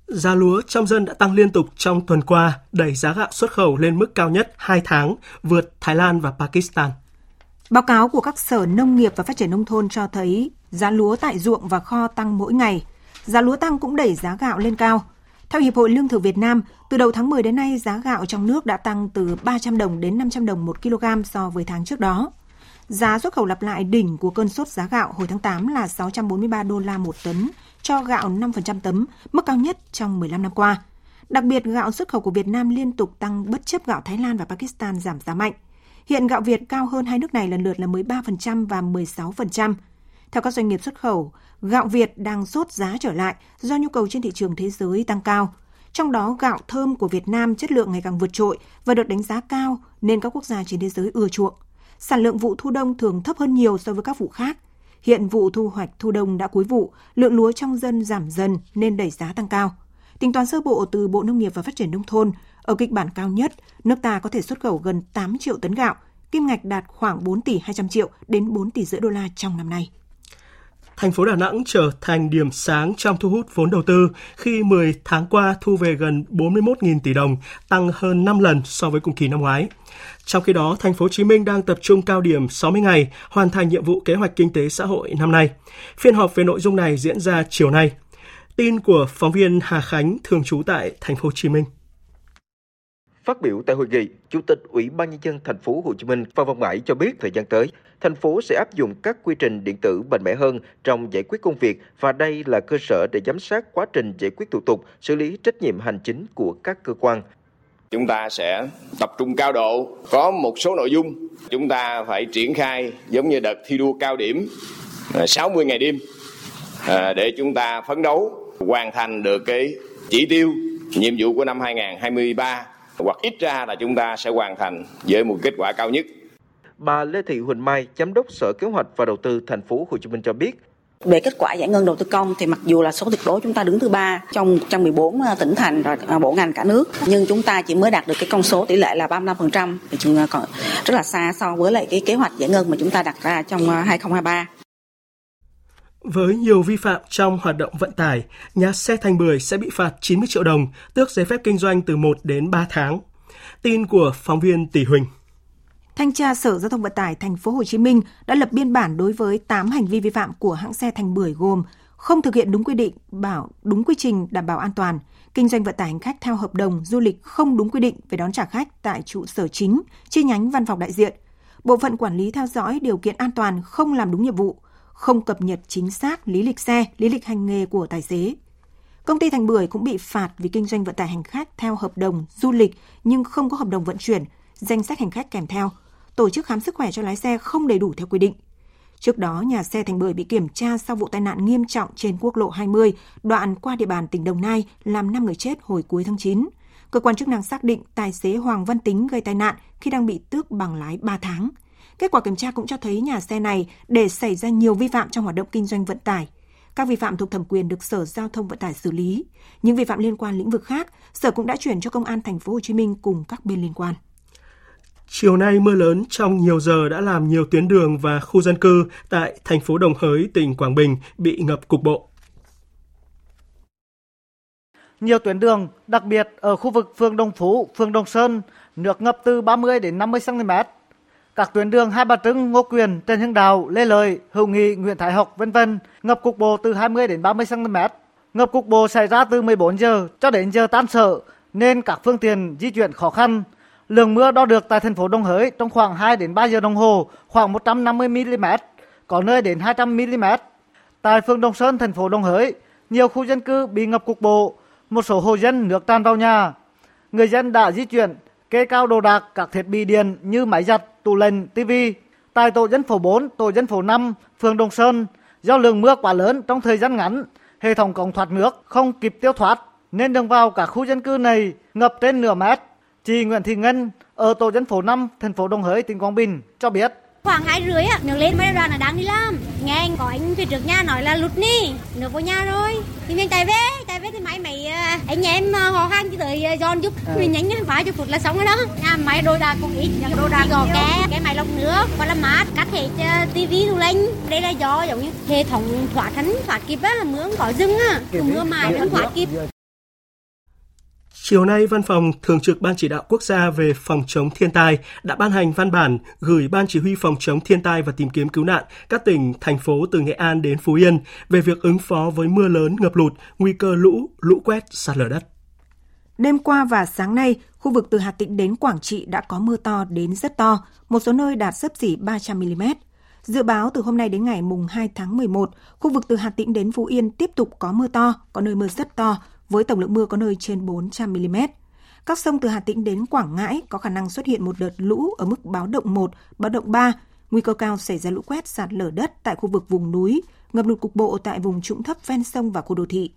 Giá lúa trong dân đã tăng liên tục trong tuần qua, đẩy giá gạo xuất khẩu lên mức cao nhất 2 tháng, vượt Thái Lan và Pakistan. Báo cáo của các sở nông nghiệp và phát triển nông thôn cho thấy giá lúa tại ruộng và kho tăng mỗi ngày. Giá lúa tăng cũng đẩy giá gạo lên cao. Theo Hiệp hội Lương thực Việt Nam, từ đầu tháng 10 đến nay, giá gạo trong nước đã tăng từ 300 đồng đến 500 đồng một kg so với tháng trước đó. Giá xuất khẩu lặp lại đỉnh của cơn sốt giá gạo hồi tháng 8 là 643 đô la một tấn cho gạo 5% tấm, mức cao nhất trong 15 năm qua. Đặc biệt, gạo xuất khẩu của Việt Nam liên tục tăng bất chấp gạo Thái Lan và Pakistan giảm giá mạnh. Hiện gạo Việt cao hơn hai nước này lần lượt là 13% và 16%. Theo các doanh nghiệp xuất khẩu, gạo Việt đang sốt giá trở lại do nhu cầu trên thị trường thế giới tăng cao. Trong đó, gạo thơm của Việt Nam chất lượng ngày càng vượt trội và được đánh giá cao nên các quốc gia trên thế giới ưa chuộng. Sản lượng vụ thu đông thường thấp hơn nhiều so với các vụ khác. Hiện vụ thu hoạch thu đông đã cuối vụ, lượng lúa trong dân giảm dần nên đẩy giá tăng cao. Tính toán sơ bộ từ Bộ Nông nghiệp và Phát triển Nông thôn, ở kịch bản cao nhất, nước ta có thể xuất khẩu gần 8 triệu tấn gạo, kim ngạch đạt khoảng 4 tỷ 200 triệu đến 4 tỷ rưỡi đô la trong năm nay thành phố Đà Nẵng trở thành điểm sáng trong thu hút vốn đầu tư khi 10 tháng qua thu về gần 41.000 tỷ đồng, tăng hơn 5 lần so với cùng kỳ năm ngoái. Trong khi đó, thành phố Hồ Chí Minh đang tập trung cao điểm 60 ngày hoàn thành nhiệm vụ kế hoạch kinh tế xã hội năm nay. Phiên họp về nội dung này diễn ra chiều nay. Tin của phóng viên Hà Khánh thường trú tại thành phố Hồ Chí Minh. Phát biểu tại hội nghị, Chủ tịch Ủy ban nhân dân thành phố Hồ Chí Minh Phan Văn Mãi cho biết thời gian tới, thành phố sẽ áp dụng các quy trình điện tử mạnh mẽ hơn trong giải quyết công việc và đây là cơ sở để giám sát quá trình giải quyết thủ tục, xử lý trách nhiệm hành chính của các cơ quan. Chúng ta sẽ tập trung cao độ, có một số nội dung chúng ta phải triển khai giống như đợt thi đua cao điểm à, 60 ngày đêm à, để chúng ta phấn đấu hoàn thành được cái chỉ tiêu nhiệm vụ của năm 2023 hoặc ít ra là chúng ta sẽ hoàn thành với một kết quả cao nhất. Bà Lê Thị Huỳnh Mai, giám đốc Sở Kế hoạch và Đầu tư thành phố Hồ Chí Minh cho biết, về kết quả giải ngân đầu tư công thì mặc dù là số tuyệt đối chúng ta đứng thứ ba trong 114 à, tỉnh thành và bộ ngành cả nước nhưng chúng ta chỉ mới đạt được cái con số tỷ lệ là 35% thì chúng ta còn rất là xa so với lại cái kế hoạch giải ngân mà chúng ta đặt ra trong 2023. À, với nhiều vi phạm trong hoạt động vận tải, nhà xe Thành Bưởi sẽ bị phạt 90 triệu đồng, tước giấy phép kinh doanh từ 1 đến 3 tháng. Tin của phóng viên Tỷ Huỳnh. Thanh tra Sở Giao thông Vận tải Thành phố Hồ Chí Minh đã lập biên bản đối với 8 hành vi vi phạm của hãng xe Thành Bưởi gồm không thực hiện đúng quy định, bảo đúng quy trình đảm bảo an toàn, kinh doanh vận tải hành khách theo hợp đồng du lịch không đúng quy định về đón trả khách tại trụ sở chính, chi nhánh văn phòng đại diện, bộ phận quản lý theo dõi điều kiện an toàn không làm đúng nhiệm vụ, không cập nhật chính xác lý lịch xe, lý lịch hành nghề của tài xế. Công ty Thành Bưởi cũng bị phạt vì kinh doanh vận tải hành khách theo hợp đồng du lịch nhưng không có hợp đồng vận chuyển, danh sách hành khách kèm theo – tổ chức khám sức khỏe cho lái xe không đầy đủ theo quy định. Trước đó, nhà xe Thành Bưởi bị kiểm tra sau vụ tai nạn nghiêm trọng trên quốc lộ 20, đoạn qua địa bàn tỉnh Đồng Nai, làm 5 người chết hồi cuối tháng 9. Cơ quan chức năng xác định tài xế Hoàng Văn Tính gây tai nạn khi đang bị tước bằng lái 3 tháng. Kết quả kiểm tra cũng cho thấy nhà xe này để xảy ra nhiều vi phạm trong hoạt động kinh doanh vận tải. Các vi phạm thuộc thẩm quyền được Sở Giao thông Vận tải xử lý. Những vi phạm liên quan lĩnh vực khác, Sở cũng đã chuyển cho Công an thành phố Hồ Chí Minh cùng các bên liên quan. Chiều nay mưa lớn trong nhiều giờ đã làm nhiều tuyến đường và khu dân cư tại thành phố Đồng Hới, tỉnh Quảng Bình bị ngập cục bộ. Nhiều tuyến đường, đặc biệt ở khu vực phường Đồng Phú, phường Đồng Sơn, nước ngập từ 30 đến 50 cm. Các tuyến đường Hai Bà Trưng, Ngô Quyền, Trần Hưng Đạo, Lê Lợi, Hữu Nghị, Nguyễn Thái Học, vân vân ngập cục bộ từ 20 đến 30 cm. Ngập cục bộ xảy ra từ 14 giờ cho đến giờ tan sở nên các phương tiện di chuyển khó khăn, Lượng mưa đo được tại thành phố Đồng Hới trong khoảng 2 đến 3 giờ đồng hồ khoảng 150 mm, có nơi đến 200 mm. Tại phường Đồng Sơn, thành phố Đồng Hới, nhiều khu dân cư bị ngập cục bộ, một số hộ dân nước tràn vào nhà. Người dân đã di chuyển, kê cao đồ đạc các thiết bị điện như máy giặt, tủ lạnh, tivi. Tại tổ dân phố 4, tổ dân phố 5, phường Đồng Sơn, do lượng mưa quá lớn trong thời gian ngắn, hệ thống cống thoát nước không kịp tiêu thoát nên đường vào cả khu dân cư này ngập trên nửa mét. Chị Nguyễn Thị Ngân ở tổ dân phố 5, thành phố Đồng Hới, tỉnh Quảng Bình cho biết. Khoảng hai rưỡi á, nước lên mấy đoàn là đang đi làm. Nghe anh có anh phía trước nhà nói là lụt đi, nước vào nhà rồi. Thì mình chạy về, chạy về thì máy mày à, anh em à, họ hàng chỉ tới giòn giúp. À. Mình nhanh vài chục phút là xong rồi đó. Nhà máy đồ đạc cũng ít, đồ đạc gò ké, cái máy lọc nước, còn là mát, cắt hết tivi đủ lên. Đây là do giống như hệ thống thoát thánh, thoát kịp á, mưa có dưng á. Mưa mài nó thoát kịp. Chiều nay, Văn phòng Thường trực Ban Chỉ đạo Quốc gia về phòng chống thiên tai đã ban hành văn bản gửi Ban Chỉ huy phòng chống thiên tai và tìm kiếm cứu nạn các tỉnh, thành phố từ Nghệ An đến Phú Yên về việc ứng phó với mưa lớn, ngập lụt, nguy cơ lũ, lũ quét, sạt lở đất. Đêm qua và sáng nay, khu vực từ Hà Tĩnh đến Quảng Trị đã có mưa to đến rất to, một số nơi đạt sấp xỉ 300 mm. Dự báo từ hôm nay đến ngày mùng 2 tháng 11, khu vực từ Hà Tĩnh đến Phú Yên tiếp tục có mưa to, có nơi mưa rất to, với tổng lượng mưa có nơi trên 400 mm. Các sông từ Hà Tĩnh đến Quảng Ngãi có khả năng xuất hiện một đợt lũ ở mức báo động 1, báo động 3, nguy cơ cao xảy ra lũ quét sạt lở đất tại khu vực vùng núi, ngập lụt cục bộ tại vùng trũng thấp ven sông và khu đô thị.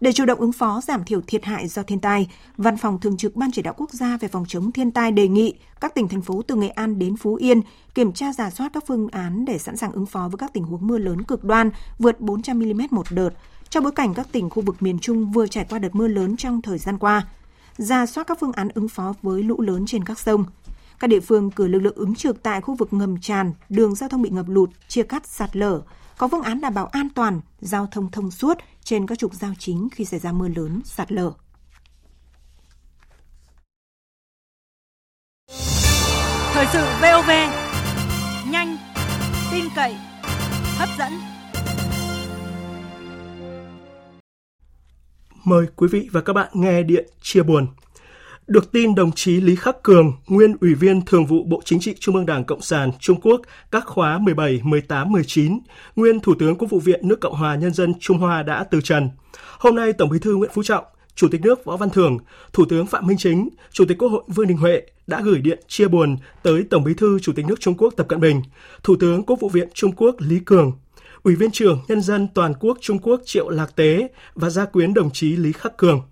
Để chủ động ứng phó giảm thiểu thiệt hại do thiên tai, Văn phòng Thường trực Ban Chỉ đạo Quốc gia về phòng chống thiên tai đề nghị các tỉnh thành phố từ Nghệ An đến Phú Yên kiểm tra giả soát các phương án để sẵn sàng ứng phó với các tình huống mưa lớn cực đoan vượt 400 mm một đợt, trong bối cảnh các tỉnh khu vực miền Trung vừa trải qua đợt mưa lớn trong thời gian qua, ra soát các phương án ứng phó với lũ lớn trên các sông. Các địa phương cử lực lượng ứng trực tại khu vực ngầm tràn, đường giao thông bị ngập lụt, chia cắt sạt lở, có phương án đảm bảo an toàn, giao thông thông suốt trên các trục giao chính khi xảy ra mưa lớn, sạt lở. Thời sự VOV, nhanh, tin cậy, hấp dẫn. Mời quý vị và các bạn nghe điện chia buồn. Được tin đồng chí Lý Khắc Cường, nguyên Ủy viên Thường vụ Bộ Chính trị Trung ương Đảng Cộng sản Trung Quốc các khóa 17, 18, 19, nguyên Thủ tướng Quốc vụ viện nước Cộng hòa Nhân dân Trung Hoa đã từ trần. Hôm nay Tổng Bí thư Nguyễn Phú Trọng, Chủ tịch nước Võ Văn Thưởng, Thủ tướng Phạm Minh Chính, Chủ tịch Quốc hội Vương Đình Huệ đã gửi điện chia buồn tới Tổng Bí thư Chủ tịch nước Trung Quốc Tập Cận Bình, Thủ tướng Quốc vụ viện Trung Quốc Lý Cường, Ủy viên trưởng Nhân dân Toàn quốc Trung Quốc Triệu Lạc Tế và gia quyến đồng chí Lý Khắc Cường.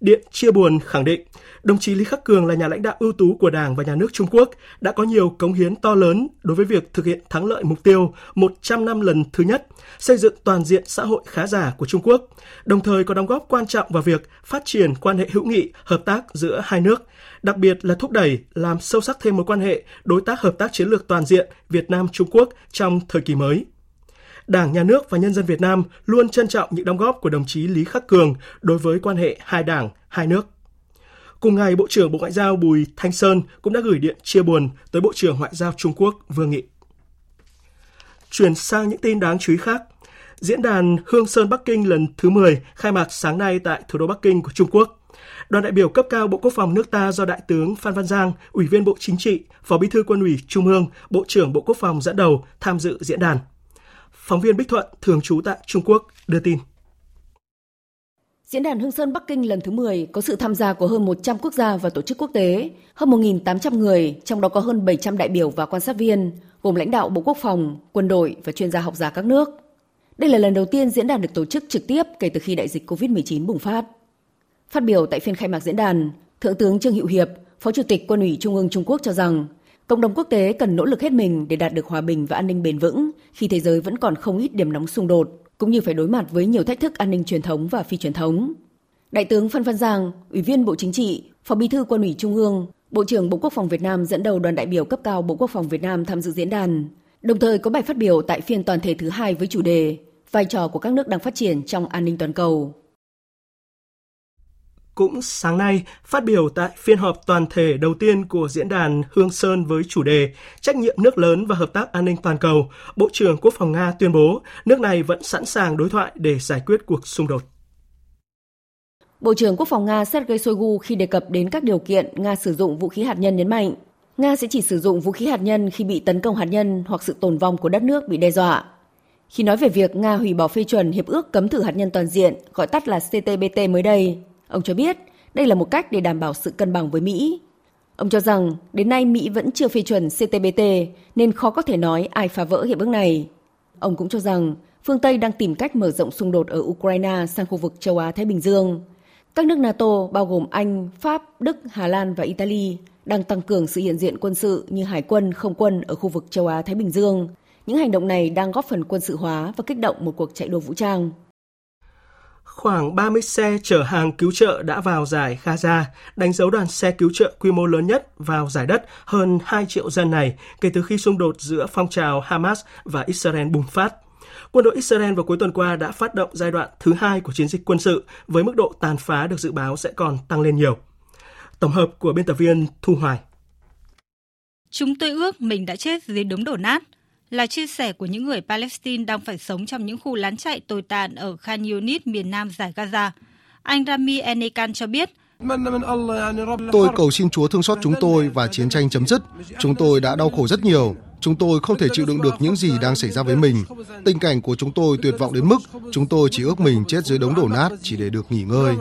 Điện chia buồn khẳng định, đồng chí Lý Khắc Cường là nhà lãnh đạo ưu tú của Đảng và Nhà nước Trung Quốc, đã có nhiều cống hiến to lớn đối với việc thực hiện thắng lợi mục tiêu 100 năm lần thứ nhất, xây dựng toàn diện xã hội khá giả của Trung Quốc, đồng thời có đóng góp quan trọng vào việc phát triển quan hệ hữu nghị, hợp tác giữa hai nước, đặc biệt là thúc đẩy làm sâu sắc thêm mối quan hệ đối tác hợp tác chiến lược toàn diện Việt Nam Trung Quốc trong thời kỳ mới. Đảng, Nhà nước và nhân dân Việt Nam luôn trân trọng những đóng góp của đồng chí Lý Khắc Cường đối với quan hệ hai đảng, hai nước. Cùng ngày, Bộ trưởng Bộ Ngoại giao Bùi Thanh Sơn cũng đã gửi điện chia buồn tới Bộ trưởng Ngoại giao Trung Quốc Vương Nghị. Chuyển sang những tin đáng chú ý khác. Diễn đàn Hương Sơn Bắc Kinh lần thứ 10 khai mạc sáng nay tại thủ đô Bắc Kinh của Trung Quốc. Đoàn đại biểu cấp cao Bộ Quốc phòng nước ta do Đại tướng Phan Văn Giang, Ủy viên Bộ Chính trị, Phó Bí thư Quân ủy Trung ương, Bộ trưởng Bộ Quốc phòng dẫn đầu tham dự diễn đàn. Phóng viên Bích Thuận, thường trú tại Trung Quốc, đưa tin. Diễn đàn Hương Sơn Bắc Kinh lần thứ 10 có sự tham gia của hơn 100 quốc gia và tổ chức quốc tế, hơn 1.800 người, trong đó có hơn 700 đại biểu và quan sát viên, gồm lãnh đạo Bộ Quốc phòng, quân đội và chuyên gia học giả các nước. Đây là lần đầu tiên diễn đàn được tổ chức trực tiếp kể từ khi đại dịch COVID-19 bùng phát. Phát biểu tại phiên khai mạc diễn đàn, Thượng tướng Trương Hữu Hiệp, Phó Chủ tịch Quân ủy Trung ương Trung Quốc cho rằng, cộng đồng quốc tế cần nỗ lực hết mình để đạt được hòa bình và an ninh bền vững khi thế giới vẫn còn không ít điểm nóng xung đột, cũng như phải đối mặt với nhiều thách thức an ninh truyền thống và phi truyền thống. Đại tướng Phan Văn Giang, Ủy viên Bộ Chính trị, Phó Bí thư Quân ủy Trung ương, Bộ trưởng Bộ Quốc phòng Việt Nam dẫn đầu đoàn đại biểu cấp cao Bộ Quốc phòng Việt Nam tham dự diễn đàn, đồng thời có bài phát biểu tại phiên toàn thể thứ hai với chủ đề Vai trò của các nước đang phát triển trong an ninh toàn cầu. Cũng sáng nay, phát biểu tại phiên họp toàn thể đầu tiên của diễn đàn Hương Sơn với chủ đề Trách nhiệm nước lớn và hợp tác an ninh toàn cầu, Bộ trưởng Quốc phòng Nga tuyên bố nước này vẫn sẵn sàng đối thoại để giải quyết cuộc xung đột. Bộ trưởng Quốc phòng Nga Sergei Shoigu khi đề cập đến các điều kiện Nga sử dụng vũ khí hạt nhân nhấn mạnh, Nga sẽ chỉ sử dụng vũ khí hạt nhân khi bị tấn công hạt nhân hoặc sự tồn vong của đất nước bị đe dọa. Khi nói về việc Nga hủy bỏ phê chuẩn Hiệp ước cấm thử hạt nhân toàn diện, gọi tắt là CTBT mới đây, ông cho biết đây là một cách để đảm bảo sự cân bằng với Mỹ. Ông cho rằng đến nay Mỹ vẫn chưa phê chuẩn CTBT nên khó có thể nói ai phá vỡ hiệp ước này. Ông cũng cho rằng phương Tây đang tìm cách mở rộng xung đột ở Ukraine sang khu vực châu Á-Thái Bình Dương. Các nước NATO bao gồm Anh, Pháp, Đức, Hà Lan và Italy đang tăng cường sự hiện diện quân sự như hải quân, không quân ở khu vực châu Á-Thái Bình Dương. Những hành động này đang góp phần quân sự hóa và kích động một cuộc chạy đua vũ trang. Khoảng 30 xe chở hàng cứu trợ đã vào giải Gaza, đánh dấu đoàn xe cứu trợ quy mô lớn nhất vào giải đất hơn 2 triệu dân này kể từ khi xung đột giữa phong trào Hamas và Israel bùng phát. Quân đội Israel vào cuối tuần qua đã phát động giai đoạn thứ hai của chiến dịch quân sự với mức độ tàn phá được dự báo sẽ còn tăng lên nhiều. Tổng hợp của biên tập viên Thu Hoài. Chúng tôi ước mình đã chết dưới đống đổ nát, là chia sẻ của những người Palestine đang phải sống trong những khu lán chạy tồi tàn ở Khan Yunis, miền nam giải Gaza. Anh Rami Enekan cho biết, Tôi cầu xin Chúa thương xót chúng tôi và chiến tranh chấm dứt. Chúng tôi đã đau khổ rất nhiều. Chúng tôi không thể chịu đựng được những gì đang xảy ra với mình. Tình cảnh của chúng tôi tuyệt vọng đến mức chúng tôi chỉ ước mình chết dưới đống đổ nát chỉ để được nghỉ ngơi.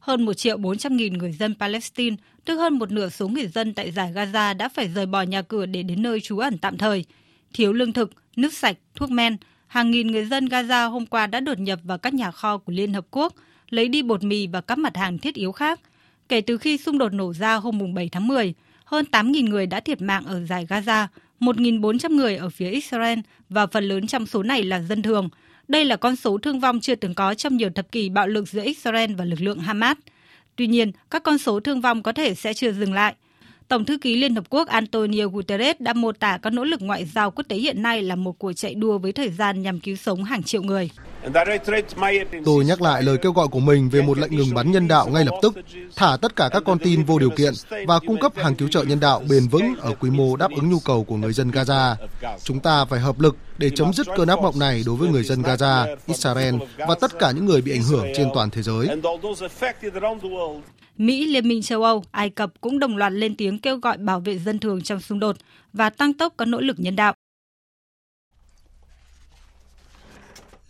Hơn 1 triệu 400 nghìn người dân Palestine, tức hơn một nửa số người dân tại giải Gaza đã phải rời bỏ nhà cửa để đến nơi trú ẩn tạm thời. Thiếu lương thực, nước sạch, thuốc men, hàng nghìn người dân Gaza hôm qua đã đột nhập vào các nhà kho của Liên Hợp Quốc, lấy đi bột mì và các mặt hàng thiết yếu khác. Kể từ khi xung đột nổ ra hôm 7 tháng 10, hơn 8.000 người đã thiệt mạng ở giải Gaza, 1.400 người ở phía Israel và phần lớn trong số này là dân thường. Đây là con số thương vong chưa từng có trong nhiều thập kỷ bạo lực giữa Israel và lực lượng Hamas. Tuy nhiên, các con số thương vong có thể sẽ chưa dừng lại. Tổng thư ký Liên Hợp Quốc Antonio Guterres đã mô tả các nỗ lực ngoại giao quốc tế hiện nay là một cuộc chạy đua với thời gian nhằm cứu sống hàng triệu người. Tôi nhắc lại lời kêu gọi của mình về một lệnh ngừng bắn nhân đạo ngay lập tức, thả tất cả các con tin vô điều kiện và cung cấp hàng cứu trợ nhân đạo bền vững ở quy mô đáp ứng nhu cầu của người dân Gaza. Chúng ta phải hợp lực để chấm dứt cơn ác mộng này đối với người dân Gaza, Israel và tất cả những người bị ảnh hưởng trên toàn thế giới. Mỹ, Liên minh châu Âu, Ai Cập cũng đồng loạt lên tiếng kêu gọi bảo vệ dân thường trong xung đột và tăng tốc các nỗ lực nhân đạo.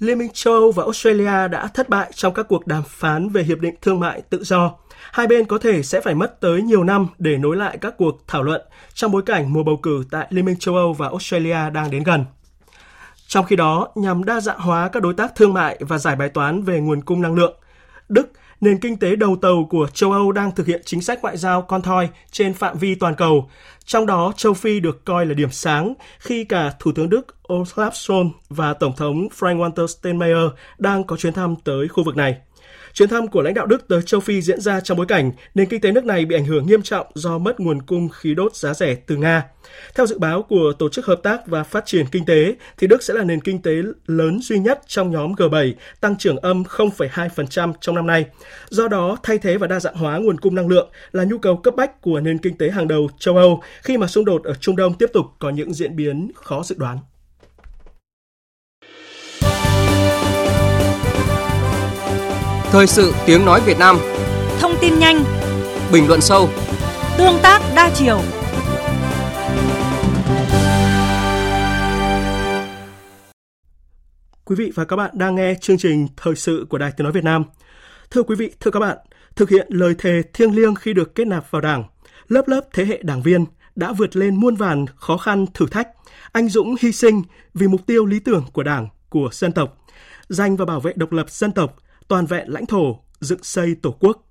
Liên minh châu Âu và Australia đã thất bại trong các cuộc đàm phán về hiệp định thương mại tự do. Hai bên có thể sẽ phải mất tới nhiều năm để nối lại các cuộc thảo luận trong bối cảnh mùa bầu cử tại Liên minh châu Âu và Australia đang đến gần. Trong khi đó, nhằm đa dạng hóa các đối tác thương mại và giải bài toán về nguồn cung năng lượng, Đức, nền kinh tế đầu tàu của châu Âu đang thực hiện chính sách ngoại giao con thoi trên phạm vi toàn cầu. Trong đó, châu Phi được coi là điểm sáng khi cả Thủ tướng Đức Olaf Scholz và Tổng thống Frank-Walter Steinmeier đang có chuyến thăm tới khu vực này. Chuyến thăm của lãnh đạo Đức tới châu Phi diễn ra trong bối cảnh nền kinh tế nước này bị ảnh hưởng nghiêm trọng do mất nguồn cung khí đốt giá rẻ từ Nga. Theo dự báo của Tổ chức Hợp tác và Phát triển Kinh tế, thì Đức sẽ là nền kinh tế lớn duy nhất trong nhóm G7, tăng trưởng âm 0,2% trong năm nay. Do đó, thay thế và đa dạng hóa nguồn cung năng lượng là nhu cầu cấp bách của nền kinh tế hàng đầu châu Âu khi mà xung đột ở Trung Đông tiếp tục có những diễn biến khó dự đoán. Thời sự tiếng nói Việt Nam. Thông tin nhanh. Bình luận sâu. Tương tác đa chiều. Quý vị và các bạn đang nghe chương trình Thời sự của Đài Tiếng Nói Việt Nam. Thưa quý vị, thưa các bạn, thực hiện lời thề thiêng liêng khi được kết nạp vào Đảng, lớp lớp thế hệ đảng viên đã vượt lên muôn vàn khó khăn thử thách, anh dũng hy sinh vì mục tiêu lý tưởng của Đảng, của dân tộc, giành và bảo vệ độc lập dân tộc, toàn vẹn lãnh thổ, dựng xây Tổ quốc.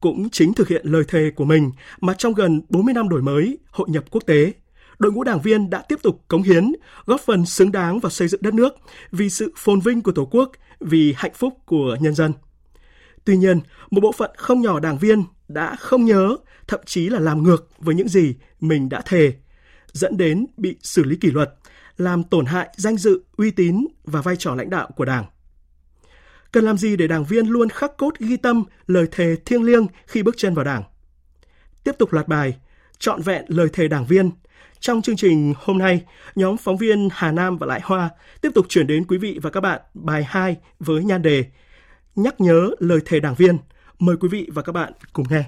Cũng chính thực hiện lời thề của mình mà trong gần 40 năm đổi mới, hội nhập quốc tế, đội ngũ đảng viên đã tiếp tục cống hiến, góp phần xứng đáng vào xây dựng đất nước vì sự phồn vinh của Tổ quốc, vì hạnh phúc của nhân dân. Tuy nhiên, một bộ phận không nhỏ đảng viên đã không nhớ, thậm chí là làm ngược với những gì mình đã thề, dẫn đến bị xử lý kỷ luật, làm tổn hại danh dự, uy tín và vai trò lãnh đạo của Đảng. Cần làm gì để đảng viên luôn khắc cốt ghi tâm lời thề thiêng liêng khi bước chân vào Đảng? Tiếp tục loạt bài Trọn vẹn lời thề đảng viên. Trong chương trình hôm nay, nhóm phóng viên Hà Nam và Lại Hoa tiếp tục chuyển đến quý vị và các bạn bài 2 với nhan đề Nhắc nhớ lời thề đảng viên. Mời quý vị và các bạn cùng nghe.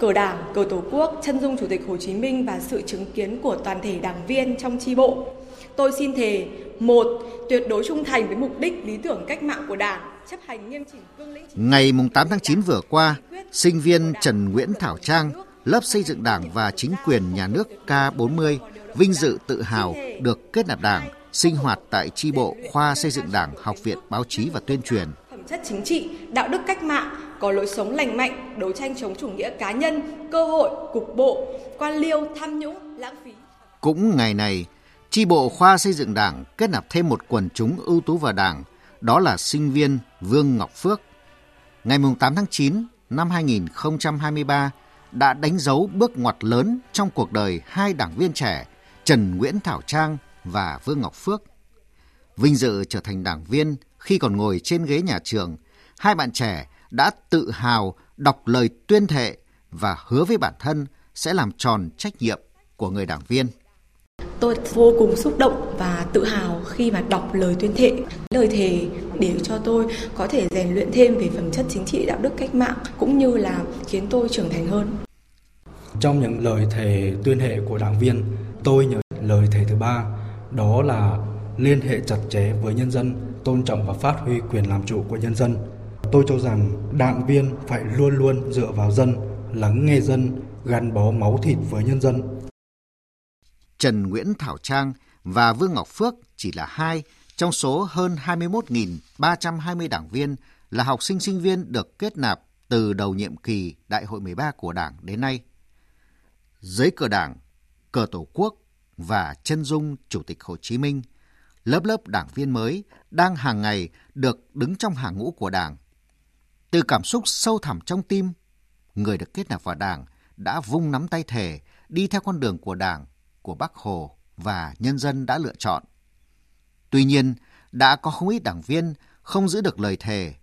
Cờ đảng, cờ tổ quốc, chân dung Chủ tịch Hồ Chí Minh và sự chứng kiến của toàn thể đảng viên trong tri bộ, tôi xin thề một tuyệt đối trung thành với mục đích lý tưởng cách mạng của đảng chấp hành nghiêm chỉnh cương lĩnh ngày 8 tháng 9 vừa qua sinh viên Trần Nguyễn Thảo Trang lớp xây dựng đảng và chính quyền nhà nước K40 vinh dự tự hào được kết nạp đảng sinh hoạt tại tri bộ khoa xây dựng đảng học viện báo chí và tuyên truyền. phẩm chất chính trị đạo đức cách mạng có lối sống lành mạnh đấu tranh chống chủ nghĩa cá nhân cơ hội cục bộ quan liêu tham nhũng lãng phí cũng ngày này tri bộ khoa xây dựng đảng kết nạp thêm một quần chúng ưu tú vào đảng, đó là sinh viên Vương Ngọc Phước. Ngày 8 tháng 9 năm 2023 đã đánh dấu bước ngoặt lớn trong cuộc đời hai đảng viên trẻ Trần Nguyễn Thảo Trang và Vương Ngọc Phước. Vinh dự trở thành đảng viên khi còn ngồi trên ghế nhà trường, hai bạn trẻ đã tự hào đọc lời tuyên thệ và hứa với bản thân sẽ làm tròn trách nhiệm của người đảng viên. Tôi vô cùng xúc động và tự hào khi mà đọc lời tuyên thệ. Lời thề để cho tôi có thể rèn luyện thêm về phẩm chất chính trị đạo đức cách mạng cũng như là khiến tôi trưởng thành hơn. Trong những lời thề tuyên hệ của đảng viên, tôi nhớ lời thề thứ ba, đó là liên hệ chặt chẽ với nhân dân, tôn trọng và phát huy quyền làm chủ của nhân dân. Tôi cho rằng đảng viên phải luôn luôn dựa vào dân, lắng nghe dân, gắn bó máu thịt với nhân dân Trần Nguyễn Thảo Trang và Vương Ngọc Phước chỉ là hai trong số hơn 21.320 đảng viên là học sinh sinh viên được kết nạp từ đầu nhiệm kỳ Đại hội 13 của Đảng đến nay. Dưới cờ Đảng, cờ Tổ quốc và chân dung Chủ tịch Hồ Chí Minh, lớp lớp đảng viên mới đang hàng ngày được đứng trong hàng ngũ của Đảng. Từ cảm xúc sâu thẳm trong tim, người được kết nạp vào Đảng đã vung nắm tay thể đi theo con đường của Đảng của Bác Hồ và nhân dân đã lựa chọn. Tuy nhiên, đã có không ít đảng viên không giữ được lời thề.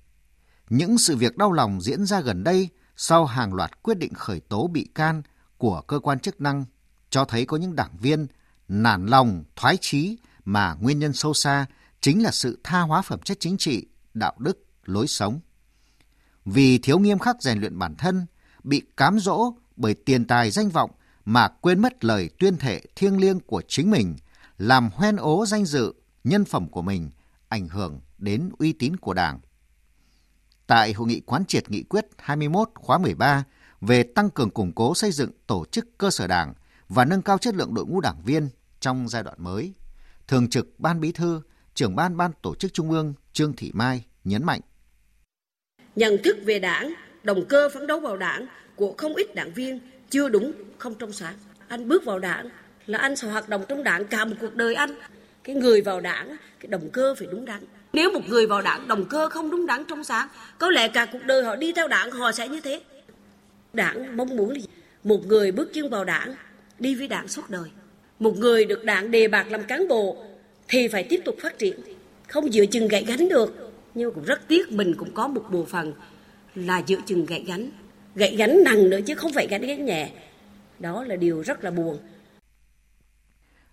Những sự việc đau lòng diễn ra gần đây sau hàng loạt quyết định khởi tố bị can của cơ quan chức năng cho thấy có những đảng viên nản lòng, thoái chí mà nguyên nhân sâu xa chính là sự tha hóa phẩm chất chính trị, đạo đức, lối sống. Vì thiếu nghiêm khắc rèn luyện bản thân, bị cám dỗ bởi tiền tài danh vọng mà quên mất lời tuyên thệ thiêng liêng của chính mình, làm hoen ố danh dự, nhân phẩm của mình, ảnh hưởng đến uy tín của Đảng. tại hội nghị quán triệt nghị quyết 21 khóa 13 về tăng cường củng cố xây dựng tổ chức cơ sở đảng và nâng cao chất lượng đội ngũ đảng viên trong giai đoạn mới. Thường trực Ban Bí thư, trưởng ban Ban Tổ chức Trung ương Trương Thị Mai nhấn mạnh. Nhận thức về đảng, động cơ phấn đấu vào đảng của không ít đảng viên chưa đúng, không trong sáng. Anh bước vào đảng là anh sẽ hoạt động trong đảng cả một cuộc đời anh. Cái người vào đảng, cái động cơ phải đúng đắn. Nếu một người vào đảng động cơ không đúng đắn trong sáng, có lẽ cả cuộc đời họ đi theo đảng họ sẽ như thế. Đảng mong muốn là gì? Một người bước chân vào đảng, đi với đảng suốt đời. Một người được đảng đề bạt làm cán bộ thì phải tiếp tục phát triển, không dựa chừng gãy gánh được. Nhưng cũng rất tiếc mình cũng có một bộ phận là giữa chừng gãy gánh. Gãy gánh nặng nữa chứ không phải gánh gánh nhẹ. Đó là điều rất là buồn.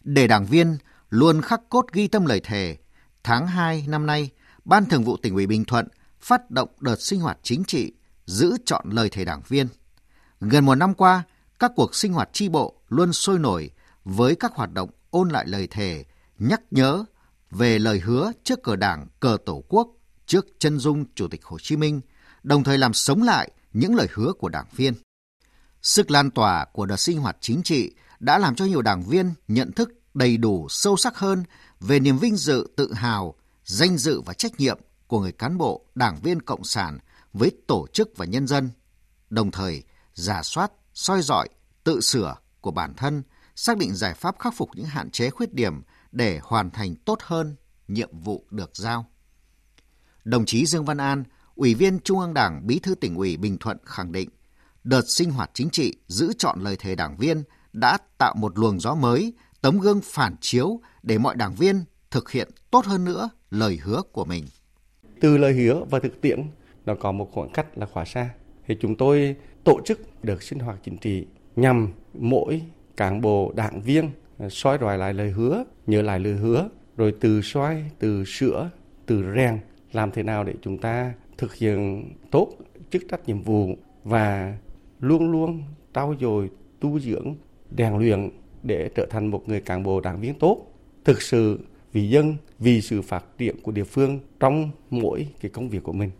Để đảng viên luôn khắc cốt ghi tâm lời thề, tháng 2 năm nay, Ban Thường vụ tỉnh ủy Bình Thuận phát động đợt sinh hoạt chính trị giữ chọn lời thề đảng viên. Gần một năm qua, các cuộc sinh hoạt tri bộ luôn sôi nổi với các hoạt động ôn lại lời thề, nhắc nhớ về lời hứa trước cờ đảng, cờ tổ quốc, trước chân dung Chủ tịch Hồ Chí Minh, đồng thời làm sống lại những lời hứa của đảng viên. Sức lan tỏa của đợt sinh hoạt chính trị đã làm cho nhiều đảng viên nhận thức đầy đủ sâu sắc hơn về niềm vinh dự, tự hào, danh dự và trách nhiệm của người cán bộ, đảng viên cộng sản với tổ chức và nhân dân, đồng thời giả soát, soi dọi, tự sửa của bản thân, xác định giải pháp khắc phục những hạn chế khuyết điểm để hoàn thành tốt hơn nhiệm vụ được giao. Đồng chí Dương Văn An, Ủy viên Trung ương Đảng, Bí thư tỉnh ủy Bình Thuận khẳng định, đợt sinh hoạt chính trị giữ chọn lời thề đảng viên đã tạo một luồng gió mới, tấm gương phản chiếu để mọi đảng viên thực hiện tốt hơn nữa lời hứa của mình. Từ lời hứa và thực tiễn, nó có một khoảng cách là khá xa. Thì chúng tôi tổ chức được sinh hoạt chính trị nhằm mỗi cán bộ đảng viên à, soi rọi lại lời hứa, nhớ lại lời hứa, rồi từ soi, từ sửa, từ rèn, làm thế nào để chúng ta thực hiện tốt chức trách nhiệm vụ và luôn luôn trau dồi, tu dưỡng, rèn luyện để trở thành một người cán bộ đảng viên tốt, thực sự vì dân, vì sự phát triển của địa phương trong mỗi cái công việc của mình.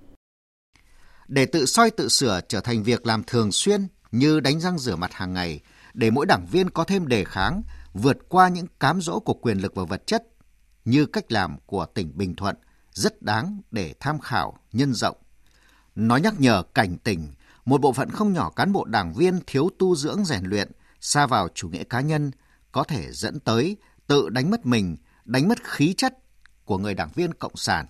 Để tự soi tự sửa trở thành việc làm thường xuyên như đánh răng rửa mặt hàng ngày, để mỗi đảng viên có thêm đề kháng, vượt qua những cám dỗ của quyền lực và vật chất như cách làm của tỉnh Bình Thuận rất đáng để tham khảo, nhân rộng. Nó nhắc nhở cảnh tỉnh, một bộ phận không nhỏ cán bộ đảng viên thiếu tu dưỡng rèn luyện, xa vào chủ nghĩa cá nhân, có thể dẫn tới tự đánh mất mình, đánh mất khí chất của người đảng viên Cộng sản.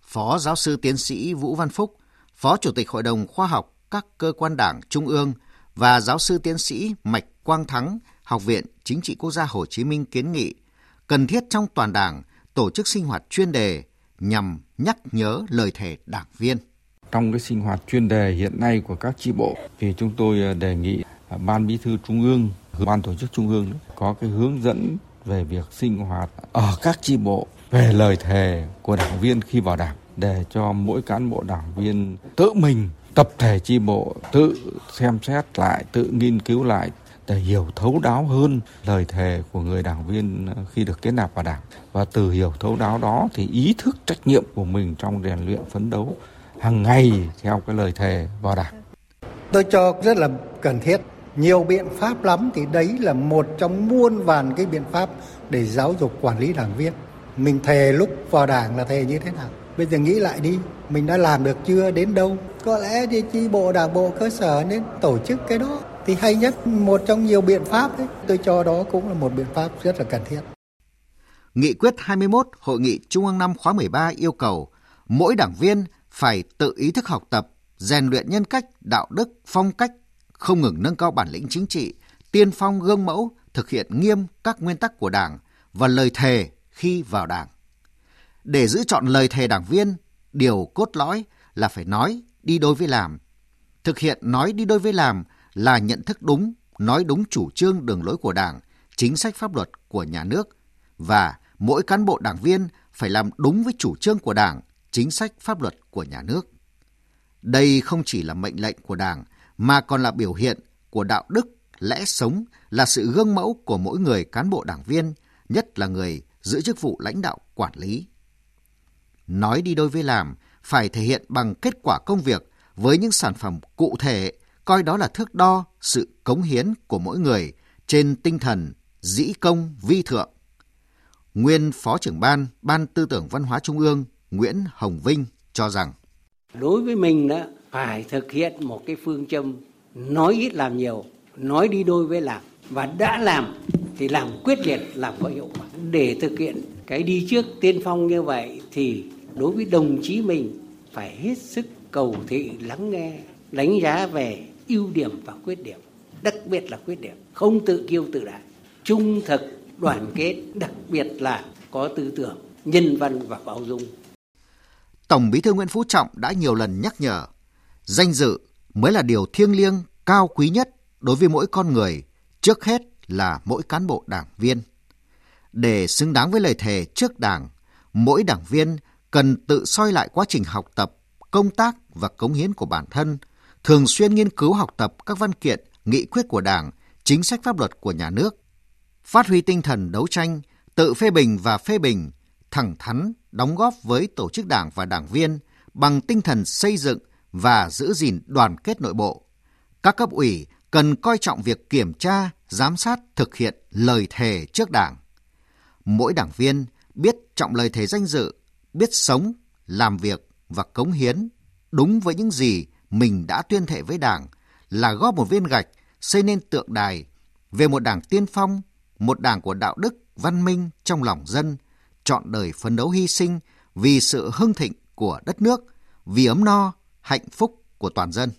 Phó giáo sư tiến sĩ Vũ Văn Phúc, Phó Chủ tịch Hội đồng Khoa học các cơ quan đảng Trung ương và giáo sư tiến sĩ Mạch Quang Thắng, Học viện Chính trị Quốc gia Hồ Chí Minh kiến nghị cần thiết trong toàn đảng tổ chức sinh hoạt chuyên đề nhằm nhắc nhớ lời thề đảng viên. Trong cái sinh hoạt chuyên đề hiện nay của các chi bộ thì chúng tôi à, đề nghị à, Ban Bí thư Trung ương, Ban Tổ chức Trung ương có cái hướng dẫn về việc sinh hoạt ở các chi bộ về lời thề của đảng viên khi vào đảng để cho mỗi cán bộ đảng viên tự mình tập thể chi bộ tự xem xét lại, tự nghiên cứu lại để hiểu thấu đáo hơn lời thề của người đảng viên khi được kết nạp vào đảng và từ hiểu thấu đáo đó thì ý thức trách nhiệm của mình trong rèn luyện phấn đấu hàng ngày theo cái lời thề vào đảng. Tôi cho rất là cần thiết nhiều biện pháp lắm thì đấy là một trong muôn vàn cái biện pháp để giáo dục quản lý đảng viên. Mình thề lúc vào đảng là thề như thế nào? Bây giờ nghĩ lại đi, mình đã làm được chưa đến đâu? Có lẽ thì chi bộ đảng bộ cơ sở nên tổ chức cái đó thì hay nhất một trong nhiều biện pháp ấy, tôi cho đó cũng là một biện pháp rất là cần thiết. Nghị quyết 21 Hội nghị Trung ương năm khóa 13 yêu cầu mỗi đảng viên phải tự ý thức học tập, rèn luyện nhân cách, đạo đức, phong cách, không ngừng nâng cao bản lĩnh chính trị, tiên phong gương mẫu, thực hiện nghiêm các nguyên tắc của Đảng và lời thề khi vào Đảng. Để giữ chọn lời thề đảng viên, điều cốt lõi là phải nói đi đôi với làm. Thực hiện nói đi đôi với làm là nhận thức đúng, nói đúng chủ trương đường lối của Đảng, chính sách pháp luật của nhà nước và mỗi cán bộ đảng viên phải làm đúng với chủ trương của Đảng, chính sách pháp luật của nhà nước. Đây không chỉ là mệnh lệnh của Đảng mà còn là biểu hiện của đạo đức, lẽ sống, là sự gương mẫu của mỗi người cán bộ đảng viên, nhất là người giữ chức vụ lãnh đạo quản lý. Nói đi đôi với làm, phải thể hiện bằng kết quả công việc với những sản phẩm cụ thể, coi đó là thước đo sự cống hiến của mỗi người trên tinh thần dĩ công vi thượng. Nguyên Phó trưởng ban, Ban Tư tưởng Văn hóa Trung ương Nguyễn Hồng Vinh cho rằng Đối với mình đó, phải thực hiện một cái phương châm nói ít làm nhiều, nói đi đôi với làm và đã làm thì làm quyết liệt, làm có hiệu quả. Để thực hiện cái đi trước tiên phong như vậy thì đối với đồng chí mình phải hết sức cầu thị lắng nghe, đánh giá về ưu điểm và khuyết điểm, đặc biệt là khuyết điểm, không tự kiêu tự đại, trung thực, đoàn kết, đặc biệt là có tư tưởng, nhân văn và bao dung. Tổng Bí thư Nguyễn Phú Trọng đã nhiều lần nhắc nhở, danh dự mới là điều thiêng liêng, cao quý nhất đối với mỗi con người, trước hết là mỗi cán bộ đảng viên. Để xứng đáng với lời thề trước Đảng, mỗi đảng viên cần tự soi lại quá trình học tập, công tác và cống hiến của bản thân, thường xuyên nghiên cứu học tập các văn kiện, nghị quyết của Đảng, chính sách pháp luật của nhà nước, phát huy tinh thần đấu tranh, tự phê bình và phê bình, thẳng thắn đóng góp với tổ chức đảng và đảng viên bằng tinh thần xây dựng và giữ gìn đoàn kết nội bộ. Các cấp ủy cần coi trọng việc kiểm tra, giám sát thực hiện lời thề trước đảng. Mỗi đảng viên biết trọng lời thề danh dự, biết sống, làm việc và cống hiến đúng với những gì mình đã tuyên thệ với đảng là góp một viên gạch xây nên tượng đài về một đảng tiên phong, một đảng của đạo đức, văn minh trong lòng dân, chọn đời phấn đấu hy sinh vì sự hưng thịnh của đất nước, vì ấm no, hạnh phúc của toàn dân.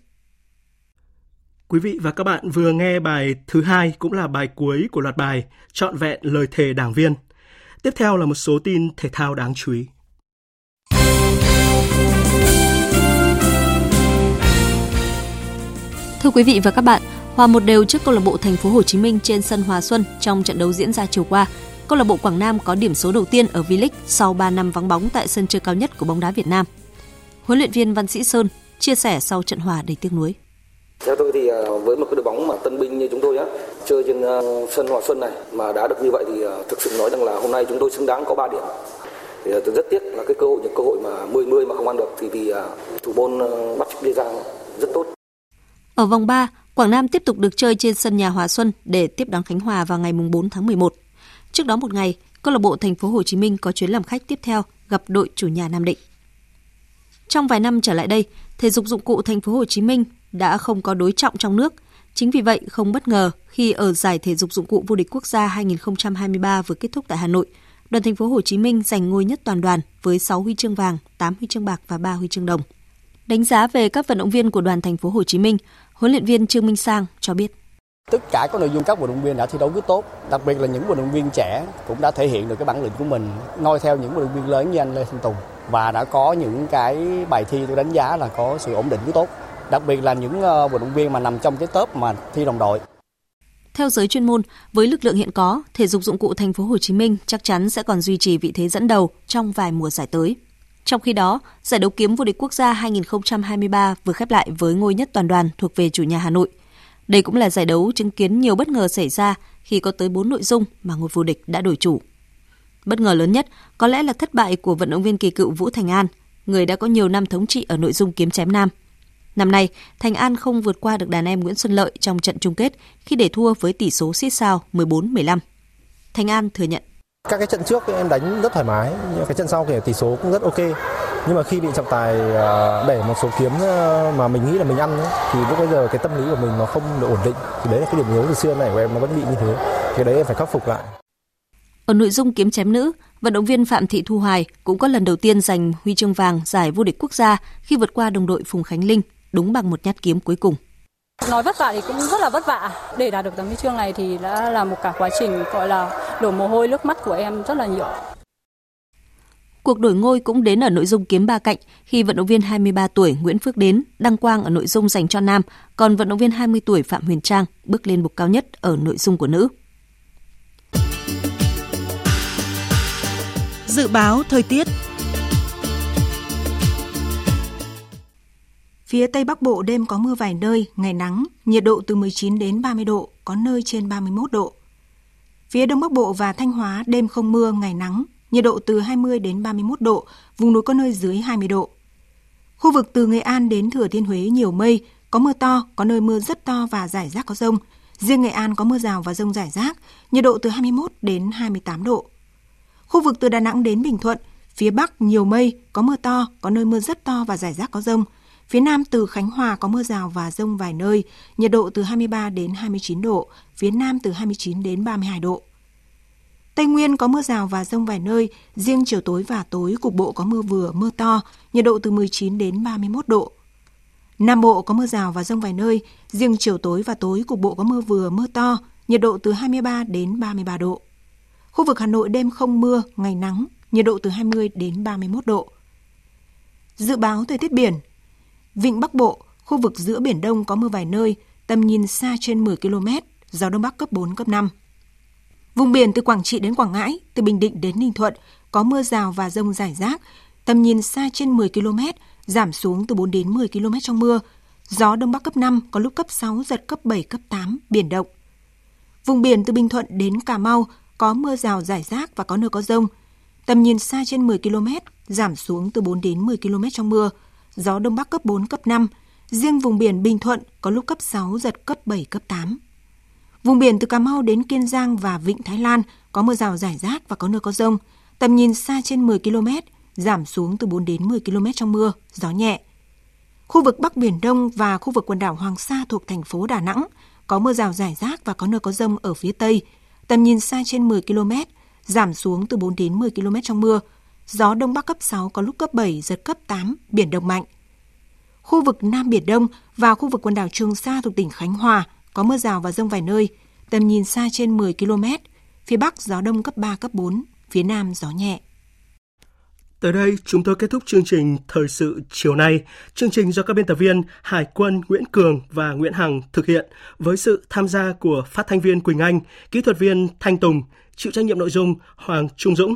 Quý vị và các bạn vừa nghe bài thứ hai cũng là bài cuối của loạt bài Trọn vẹn lời thề đảng viên. Tiếp theo là một số tin thể thao đáng chú ý. Thưa quý vị và các bạn, hòa một đều trước câu lạc bộ Thành phố Hồ Chí Minh trên sân Hòa Xuân trong trận đấu diễn ra chiều qua. Câu lạc bộ Quảng Nam có điểm số đầu tiên ở V-League sau 3 năm vắng bóng tại sân chơi cao nhất của bóng đá Việt Nam. Huấn luyện viên Văn Sĩ Sơn chia sẻ sau trận hòa đầy tiếc nuối. Theo tôi thì à, với một cái đội bóng mà tân binh như chúng tôi á, chơi trên à, sân Hòa Xuân này mà đã được như vậy thì à, thực sự nói rằng là hôm nay chúng tôi xứng đáng có 3 điểm. Thì tôi rất tiếc là cái cơ hội những cơ hội mà 10 10 mà không ăn được thì vì thủ môn bắt Lê Giang rất tốt. Ở vòng 3, Quảng Nam tiếp tục được chơi trên sân nhà Hòa Xuân để tiếp đón Khánh Hòa vào ngày 4 tháng 11. Trước đó một ngày, câu lạc bộ Thành phố Hồ Chí Minh có chuyến làm khách tiếp theo gặp đội chủ nhà Nam Định. Trong vài năm trở lại đây, thể dục dụng cụ Thành phố Hồ Chí Minh đã không có đối trọng trong nước. Chính vì vậy, không bất ngờ khi ở giải thể dục dụng cụ vô địch quốc gia 2023 vừa kết thúc tại Hà Nội, đoàn Thành phố Hồ Chí Minh giành ngôi nhất toàn đoàn với 6 huy chương vàng, 8 huy chương bạc và 3 huy chương đồng. Đánh giá về các vận động viên của đoàn Thành phố Hồ Chí Minh, huấn luyện viên Trương Minh Sang cho biết. Tất cả các nội dung các vận động viên đã thi đấu rất tốt đặc biệt là những vận động viên trẻ cũng đã thể hiện được cái bản lĩnh của mình noi theo những vận động viên lớn như anh Lê Thanh Tùng. Và đã có những cái bài thi tôi đánh giá là có sự ổn định rất tốt đặc biệt là những ờ, vận động viên mà nằm trong cái top mà thi đồng đội. Theo giới chuyên môn, với lực lượng hiện có, thể dục dụng cụ thành phố Hồ Chí Minh chắc chắn sẽ còn duy trì vị thế dẫn đầu trong vài mùa giải tới. Trong khi đó, giải đấu kiếm vô địch quốc gia 2023 vừa khép lại với ngôi nhất toàn đoàn thuộc về chủ nhà Hà Nội. Đây cũng là giải đấu chứng kiến nhiều bất ngờ xảy ra khi có tới 4 nội dung mà ngôi vô địch đã đổi chủ. Bất ngờ lớn nhất có lẽ là thất bại của vận động viên kỳ cựu Vũ Thành An, người đã có nhiều năm thống trị ở nội dung kiếm chém nam. Năm nay, Thành An không vượt qua được đàn em Nguyễn Xuân Lợi trong trận chung kết khi để thua với tỷ số siết sao 14-15. Thành An thừa nhận. Các cái trận trước em đánh rất thoải mái, nhưng cái trận sau thì tỷ số cũng rất ok. Nhưng mà khi bị trọng tài ờ, đẩy một số kiếm ờ, mà mình nghĩ là mình ăn ấy, thì lúc bây giờ cái tâm lý của mình nó không được ổn định. Thì đấy là cái điểm yếu từ xưa này của em nó vẫn bị như thế. Cái đấy em phải khắc phục lại. Ở nội dung kiếm chém nữ, vận động viên Phạm Thị Thu Hoài cũng có lần đầu tiên giành huy chương vàng giải vô địch quốc gia khi vượt qua đồng đội Phùng Khánh Linh đúng bằng một nhát kiếm cuối cùng. Nói vất vả thì cũng rất là vất vả. Để đạt được tấm huy chương này thì đã là một cả quá trình gọi là đổ mồ hôi nước mắt của em rất là nhiều. Cuộc đổi ngôi cũng đến ở nội dung kiếm ba cạnh khi vận động viên 23 tuổi Nguyễn Phước Đến đăng quang ở nội dung dành cho nam, còn vận động viên 20 tuổi Phạm Huyền Trang bước lên bục cao nhất ở nội dung của nữ. Dự báo thời tiết Phía Tây Bắc Bộ đêm có mưa vài nơi, ngày nắng, nhiệt độ từ 19 đến 30 độ, có nơi trên 31 độ. Phía Đông Bắc Bộ và Thanh Hóa đêm không mưa, ngày nắng, nhiệt độ từ 20 đến 31 độ, vùng núi có nơi dưới 20 độ. Khu vực từ Nghệ An đến Thừa Thiên Huế nhiều mây, có mưa to, có nơi mưa rất to và rải rác có rông. Riêng Nghệ An có mưa rào và rông rải rác, nhiệt độ từ 21 đến 28 độ. Khu vực từ Đà Nẵng đến Bình Thuận, phía Bắc nhiều mây, có mưa to, có nơi mưa rất to và rải rác có rông. Phía Nam từ Khánh Hòa có mưa rào và rông vài nơi, nhiệt độ từ 23 đến 29 độ, phía Nam từ 29 đến 32 độ. Tây Nguyên có mưa rào và rông vài nơi, riêng chiều tối và tối cục bộ có mưa vừa, mưa to, nhiệt độ từ 19 đến 31 độ. Nam Bộ có mưa rào và rông vài nơi, riêng chiều tối và tối cục bộ có mưa vừa, mưa to, nhiệt độ từ 23 đến 33 độ. Khu vực Hà Nội đêm không mưa, ngày nắng, nhiệt độ từ 20 đến 31 độ. Dự báo thời tiết biển Vịnh Bắc Bộ, khu vực giữa Biển Đông có mưa vài nơi, tầm nhìn xa trên 10 km, gió Đông Bắc cấp 4, cấp 5. Vùng biển từ Quảng Trị đến Quảng Ngãi, từ Bình Định đến Ninh Thuận có mưa rào và rông rải rác, tầm nhìn xa trên 10 km, giảm xuống từ 4 đến 10 km trong mưa. Gió Đông Bắc cấp 5, có lúc cấp 6, giật cấp 7, cấp 8, biển động. Vùng biển từ Bình Thuận đến Cà Mau có mưa rào rải rác và có nơi có rông. Tầm nhìn xa trên 10 km, giảm xuống từ 4 đến 10 km trong mưa. Gió Đông Bắc cấp 4, cấp 5. Riêng vùng biển Bình Thuận có lúc cấp 6, giật cấp 7, cấp 8. Vùng biển từ Cà Mau đến Kiên Giang và Vịnh Thái Lan có mưa rào rải rác và có nơi có rông. Tầm nhìn xa trên 10 km, giảm xuống từ 4 đến 10 km trong mưa, gió nhẹ. Khu vực Bắc Biển Đông và khu vực quần đảo Hoàng Sa thuộc thành phố Đà Nẵng có mưa rào rải rác và có nơi có rông ở phía Tây. Tầm nhìn xa trên 10 km, giảm xuống từ 4 đến 10 km trong mưa. Gió Đông Bắc cấp 6 có lúc cấp 7, giật cấp 8, biển động mạnh. Khu vực Nam Biển Đông và khu vực quần đảo Trường Sa thuộc tỉnh Khánh Hòa có mưa rào và rông vài nơi, tầm nhìn xa trên 10 km. Phía Bắc gió Đông cấp 3, cấp 4, phía Nam gió nhẹ. Tới đây, chúng tôi kết thúc chương trình Thời sự chiều nay. Chương trình do các biên tập viên Hải quân Nguyễn Cường và Nguyễn Hằng thực hiện với sự tham gia của phát thanh viên Quỳnh Anh, kỹ thuật viên Thanh Tùng, chịu trách nhiệm nội dung Hoàng Trung Dũng.